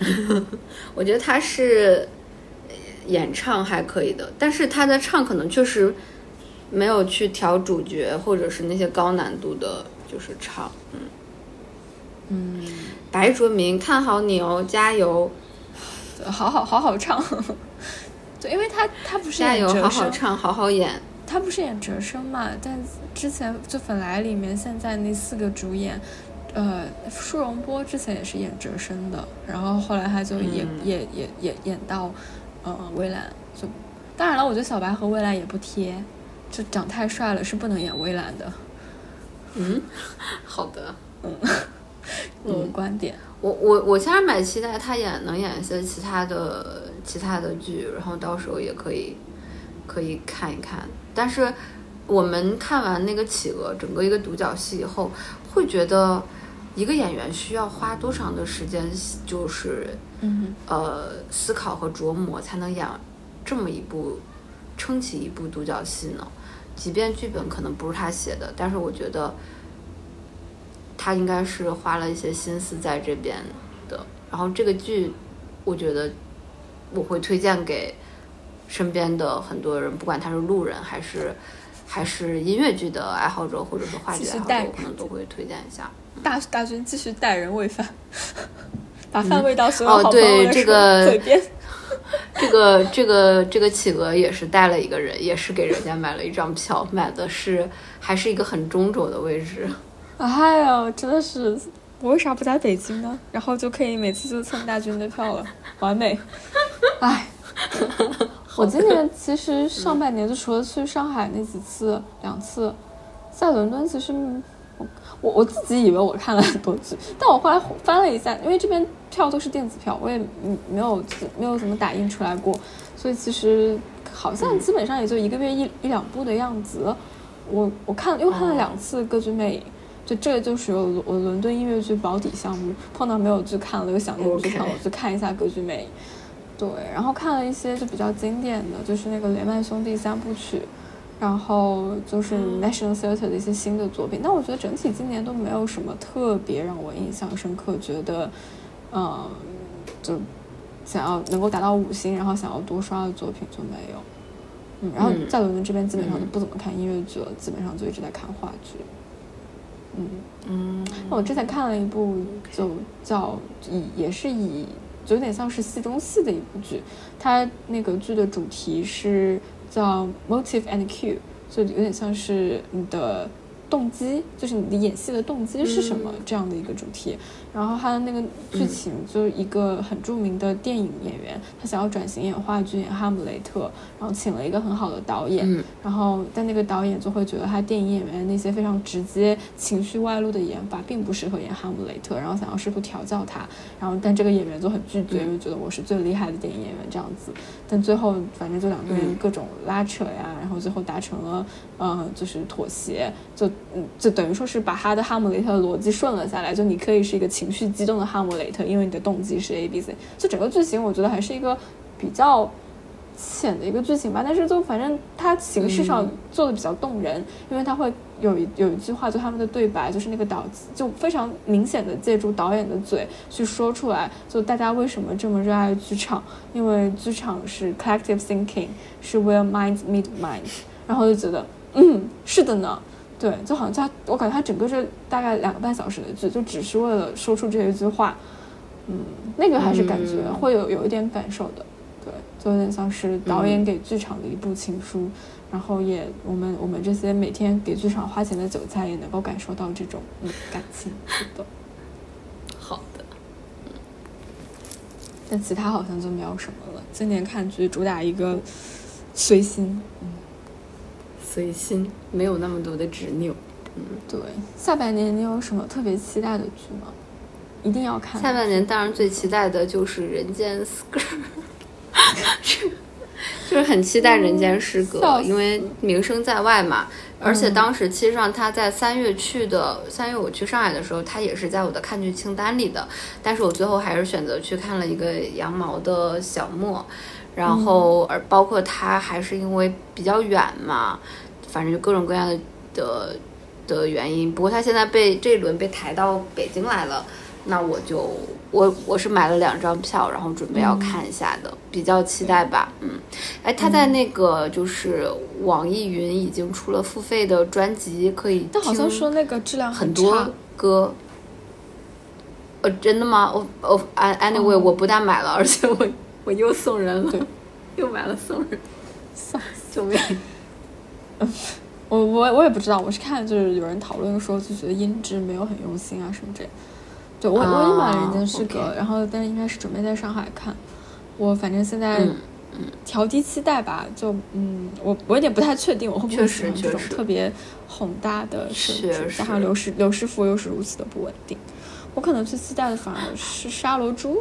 <laughs> 我觉得他是呃演唱还可以的，但是他的唱可能确实没有去调主角或者是那些高难度的，就是唱。嗯，嗯，白卓明，看好你哦，加油，好好好好唱，对，因为他他不是加油，演折生，好好唱，好好演。他不是演哲生嘛？但之前就本来里面现在那四个主演，呃，舒荣波之前也是演哲生的，然后后来他就也、嗯也也也演到呃蔚蓝，就当然了，我觉得小白和蔚蓝也不贴，就长太帅了是不能演蔚蓝的，嗯，<laughs> 好的。<laughs> 我的观点。我我我其实蛮期待他演能演一些其他的其他的剧，然后到时候也可以可以看一看。但是我们看完那个《企鹅》整个一个独角戏以后，会觉得一个演员需要花多长的时间，就是嗯呃思考和琢磨，才能演这么一部撑起一部独角戏呢？即便剧本可能不是他写的，但是我觉得他应该是花了一些心思在这边的。然后这个剧，我觉得我会推荐给身边的很多人，不管他是路人还是还是音乐剧的爱好者，或者是话剧爱好者，可能都会推荐一下。大大军继续带人喂饭，<laughs> 把饭喂到所有哦好朋友对这个嘴边。<laughs> 这个这个这个企鹅也是带了一个人，也是给人家买了一张票，买的是还是一个很中轴的位置。哎呀，真的是，我为啥不在北京呢？然后就可以每次就蹭大军的票了，<laughs> 完美。哎，我今年其实上半年就除了去上海那几次，两次，在伦敦其实我我我自己以为我看了很多剧，但我后来翻了一下，因为这边票都是电子票，我也嗯没有没有怎么打印出来过，所以其实好像基本上也就一个月一一两部的样子。我我看又看了两次《歌剧魅影》。就这个就属于我我伦敦音乐剧保底项目，碰到没有去看了又想念剧看我就看一下歌剧魅影。对，然后看了一些就比较经典的，就是那个雷曼兄弟三部曲，然后就是嗯 National Theatre 的一些新的作品。但我觉得整体今年都没有什么特别让我印象深刻，觉得，嗯，就想要能够达到五星，然后想要多刷的作品就没有。嗯，然后嗯在伦敦这边基本上就嗯不怎么看音乐剧了，基本上就一直在看话剧。嗯。嗯，那我之前看了一部，就叫以也是以就有点像是戏中戏的一部剧，它那个剧的主题是叫 Motive and Cue，就有点像是你的动机，就是你的演戏的动机是什么这样的一个主题。然后他的那个剧情，就是一个很著名的电影演员，他想要转型演话剧，演哈姆雷特，然后请了一个很好的导演，然后但那个导演就会觉得他电影演员那些非常直接、情绪外露的演法并不适合演哈姆雷特，然后想要试图调教他，然后但这个演员就很拒绝，就觉得我是最厉害的电影演员这样子。但最后反正就两个人各种拉扯呀，然后最后达成了，嗯，就是妥协，就嗯就等于说是把他的哈姆雷特的逻辑顺了下来，就你可以是一个情。情绪激动的哈姆雷特，因为你的动机是 A B C，就整个剧情我觉得还是一个比较浅的一个剧情吧。但是就反正它形式上做的比较动人，因为它会有一有一句话，就他们的对白，就是那个导就非常明显的借助导演的嘴去说出来，就大家为什么这么热爱剧场？因为剧场是 collective thinking，是 where minds meet minds，然后就觉得嗯，是的呢。对，就好像他，我感觉他整个这大概两个半小时的剧，就只是为了说出这一句话，嗯，那个还是感觉会有有一点感受的，对，就有点像是导演给剧场的一部情书，然后也我们我们这些每天给剧场花钱的韭菜也能够感受到这种嗯感情，是的，<laughs> 好的，但其他好像就没有什么了。今年看剧主打一个随心，嗯。随心，没有那么多的执拗。嗯，对。下半年你有什么特别期待的剧吗？一定要看。下半年当然最期待的就是《人间失格》，<laughs> 就是很期待《人间失格》，因为名声在外嘛。而且当时其实上他在三月去的，三月我去上海的时候，他也是在我的看剧清单里的。但是我最后还是选择去看了一个羊毛的小莫，然后而包括他还是因为比较远嘛。反正就各种各样的的的原因，不过他现在被这一轮被抬到北京来了，那我就我我是买了两张票，然后准备要看一下的，比较期待吧，嗯，哎，他在那个就是网易云已经出了付费的专辑，可以，但好像说那个质量很多歌，呃，真的吗？我我 anyway 我不但买了，而且我我又送人了，又买了送人，送救命！<laughs> 我我我也不知道，我是看就是有人讨论说就觉得音质没有很用心啊什么这，对我我也买了《人间失格》，然后但是应该是准备在上海看。我反正现在嗯调低期待吧，就嗯，我我有点不太确定我会不会喜欢这种特别宏大的设置，加上刘师刘师傅又是如此的不稳定，我可能最期待的反而是《沙罗珠》。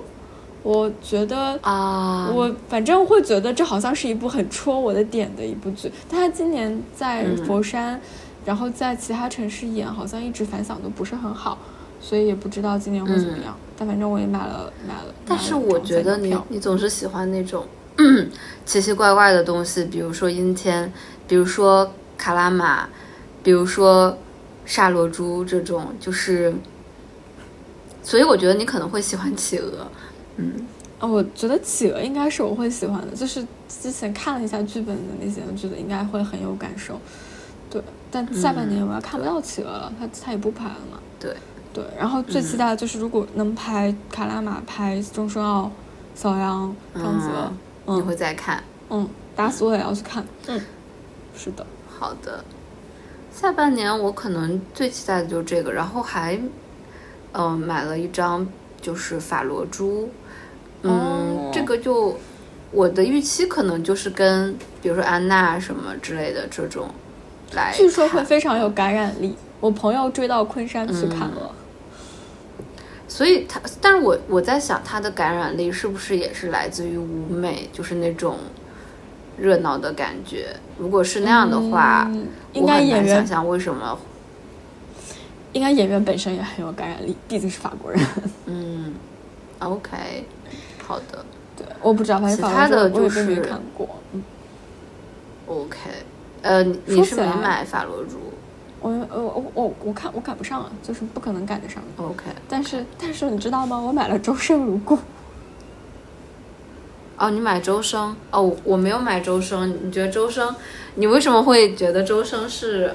我觉得啊，我反正会觉得这好像是一部很戳我的点的一部剧。但他今年在佛山，然后在其他城市演，好像一直反响都不是很好，所以也不知道今年会怎么样。但反正我也买了买了。但是我觉得你你总是喜欢那种 <clears throat> 奇奇怪怪的东西，比如说阴天，比如说卡拉玛，比如说沙罗珠这种，就是，所以我觉得你可能会喜欢企鹅。嗯，啊，我觉得企鹅应该是我会喜欢的，就是之前看了一下剧本的那些，我觉得应该会很有感受。对，但下半年我要看不到企鹅了，它它也不拍了嘛。对对，然后最期待的就是如果能拍卡拉玛、拍钟声奥、小羊、张泽，你会再看？嗯，打死我也要去看。嗯，<laughs> 是的。好的，下半年我可能最期待的就是这个，然后还嗯买了一张就是法罗珠。嗯，这个就我的预期可能就是跟比如说安娜什么之类的这种来，据说会非常有感染力。我朋友追到昆山去看了，所以他，但是我我在想他的感染力是不是也是来自于舞美，就是那种热闹的感觉。如果是那样的话，应该演员想想为什么？应该演员本身也很有感染力，毕竟是法国人。嗯，OK。好的，对，我不知道，其他的就是没看过。嗯，OK，呃，你是没买法罗珠？我呃我我我看我赶不上啊，就是不可能赶得上。OK，但是但是你知道吗？我买了周生如故。哦，你买周生？哦，我没有买周生。你觉得周生？你为什么会觉得周生是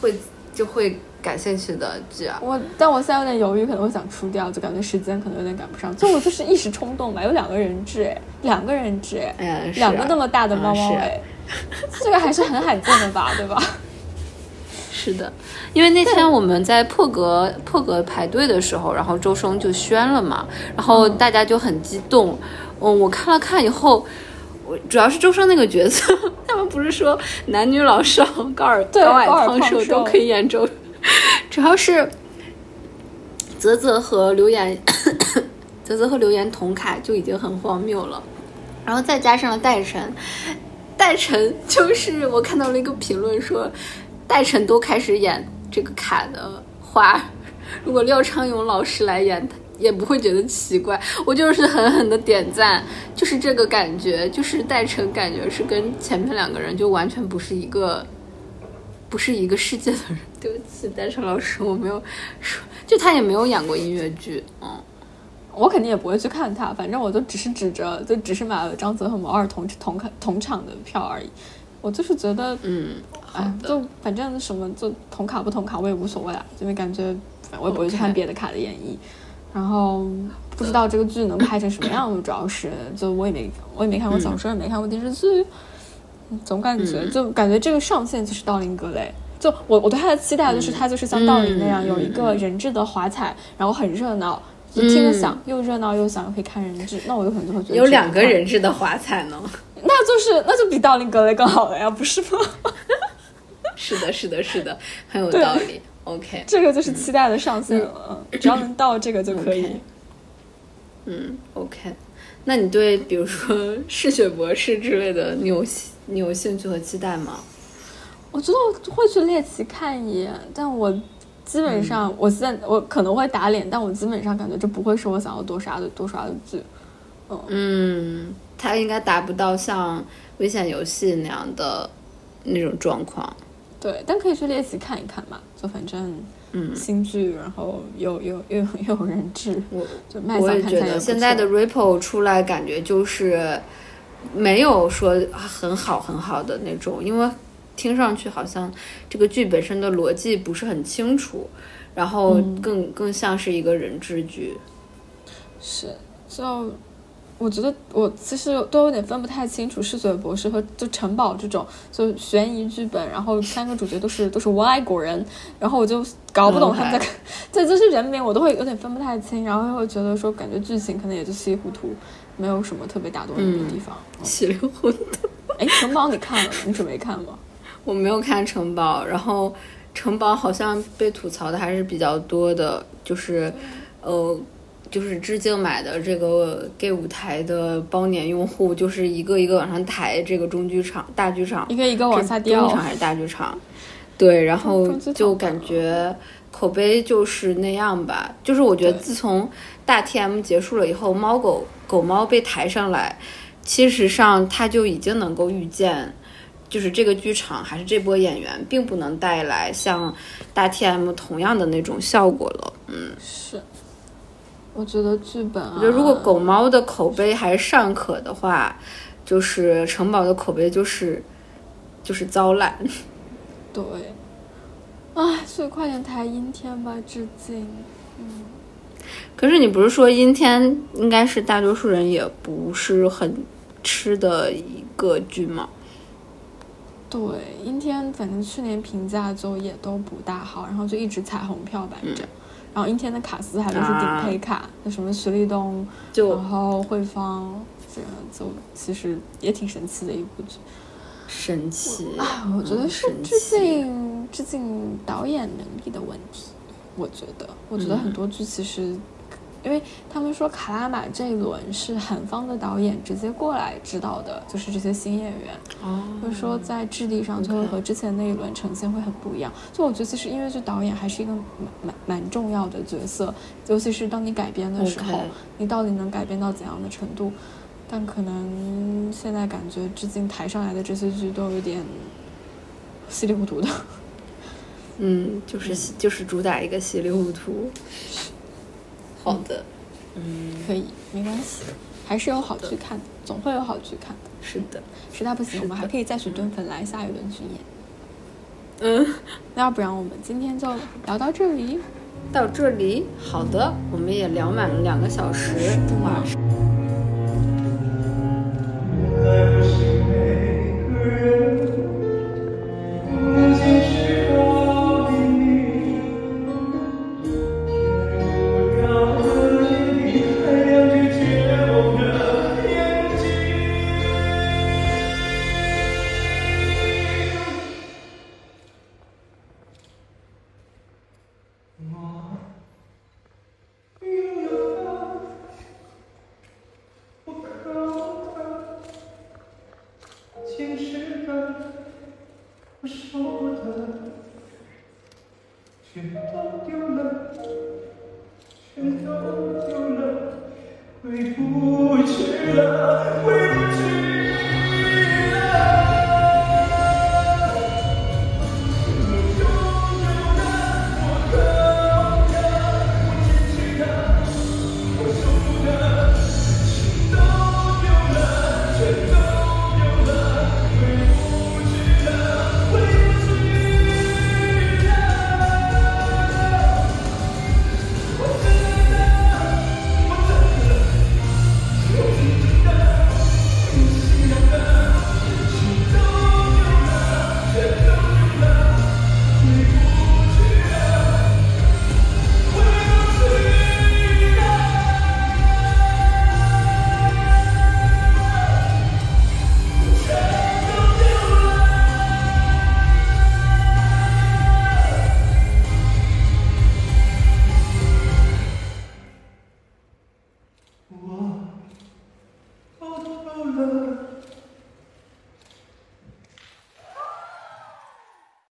会就会？感兴趣的剧啊，我但我现在有点犹豫，可能会想出掉，就感觉时间可能有点赶不上。就我就是一时冲动吧，有两个人质哎，两个人质哎，两个那么大的猫猫哎，这个还是很罕见的吧，对吧？<laughs> 是的，因为那天我们在破格破格排队的时候，然后周生就宣了嘛，然后大家就很激动。嗯，我看了看以后，我主要是周生那个角色，<laughs> 他们不是说男女老少高矮高矮胖瘦都可以演周，<laughs> 主要是泽泽和刘岩，<coughs> 泽泽和刘岩同卡就已经很荒谬了，然后再加上了戴晨，戴晨就是我看到了一个评论说。戴晨都开始演这个卡的话，如果廖昌永老师来演，也不会觉得奇怪。我就是狠狠的点赞，就是这个感觉，就是戴晨感觉是跟前面两个人就完全不是一个，不是一个世界的人。<laughs> 对不起，戴晨老师，我没有说，就他也没有演过音乐剧，嗯，我肯定也不会去看他，反正我就只是指着，就只是买了张泽和毛二同同看同场的票而已。我就是觉得，嗯，哎，就反正什么就同卡不同卡我也无所谓啊，因为感觉我也不会去看别的卡的演绎，然后不知道这个剧能拍成什么样子，主要是就我也没我也没看过小说，也没看过电视剧，总感觉就感觉这个上限就是道林格雷，就我我对他的期待就是他就是像道林那样有一个人质的华彩，然后很热闹，就听着响，又热闹又响，又可以看人质，那我有可能就会觉得有两个人质的华彩呢。<laughs> 那就是那就比道林格雷更好了呀，不是吗？<laughs> 是的，是的，是的，很有道理。OK，这个就是期待的上限了，只要能到这个就可以。嗯，OK。那你对比如说嗜血博士之类的，你有你有兴趣和期待吗？我觉得我会去猎奇看一眼，但我基本上我现在我可能会打脸，但我基本上感觉这不会是我想要多刷的多刷的剧。嗯。它应该达不到像危险游戏那样的那种状况，对，但可以去猎奇看一看嘛。就反正，嗯，新剧，然后又又又又有人质，我就我也觉得现在的 Ripple 出来感觉就是没有说很好很好的那种，因为听上去好像这个剧本身的逻辑不是很清楚，然后更更像是一个人质剧，是就。我觉得我其实都有点分不太清楚嗜血博士和就城堡这种就悬疑剧本，然后三个主角都是 <laughs> 都是外国人，然后我就搞不懂他们在，对就是人名我都会有点分不太清，然后会觉得说感觉剧情可能也就稀里糊涂，没有什么特别打动人的地方。稀里糊涂。哎，城堡你看了？你准备看吗？我没有看城堡，然后城堡好像被吐槽的还是比较多的，就是呃。就是致敬买的这个 gay 舞台的包年用户，就是一个一个往上抬这个中剧场、大剧场，一个一个往下掉。中剧场还是大剧场？对，然后就感觉口碑就是那样吧。就是我觉得自从大 TM 结束了以后，猫狗狗猫被抬上来，其实上它就已经能够预见，就是这个剧场还是这波演员，并不能带来像大 TM 同样的那种效果了。嗯，是。我觉得剧本，我觉得如果狗猫的口碑还尚可的话，就是城堡的口碑就是就是糟烂。对，唉，所以快点抬阴天吧，致敬。嗯。可是你不是说阴天应该是大多数人也不是很吃的一个剧吗？对，阴天反正去年评价就也都不大好，然后就一直彩虹票反正。然后阴天的卡司还都是顶配卡，那什么徐立东，然后慧芳，这样就其实也挺神奇的一部剧。神奇啊！我觉得是致敬致敬导演能力的问题。我觉得，我觉得很多剧其实。因为他们说卡拉玛这一轮是韩方的导演直接过来指导的，就是这些新演员，哦，会说在质地上就会和之前那一轮呈现会很不一样。就我觉得其实音乐剧导演还是一个蛮蛮蛮重要的角色，尤其是当你改编的时候，你到底能改编到怎样的程度？但可能现在感觉致敬台上来的这些剧都有点稀里糊涂的。<laughs> 嗯，就是就是主打一个稀里糊涂。好的，嗯，可以，没关系，还是有好剧看的，总会有好剧看的。是的，实在不行，我们还可以再去蹲粉来下一轮巡演。嗯，<laughs> 那要不然我们今天就聊到这里，到这里，好的，我们也聊满了两个小时，哇。Maker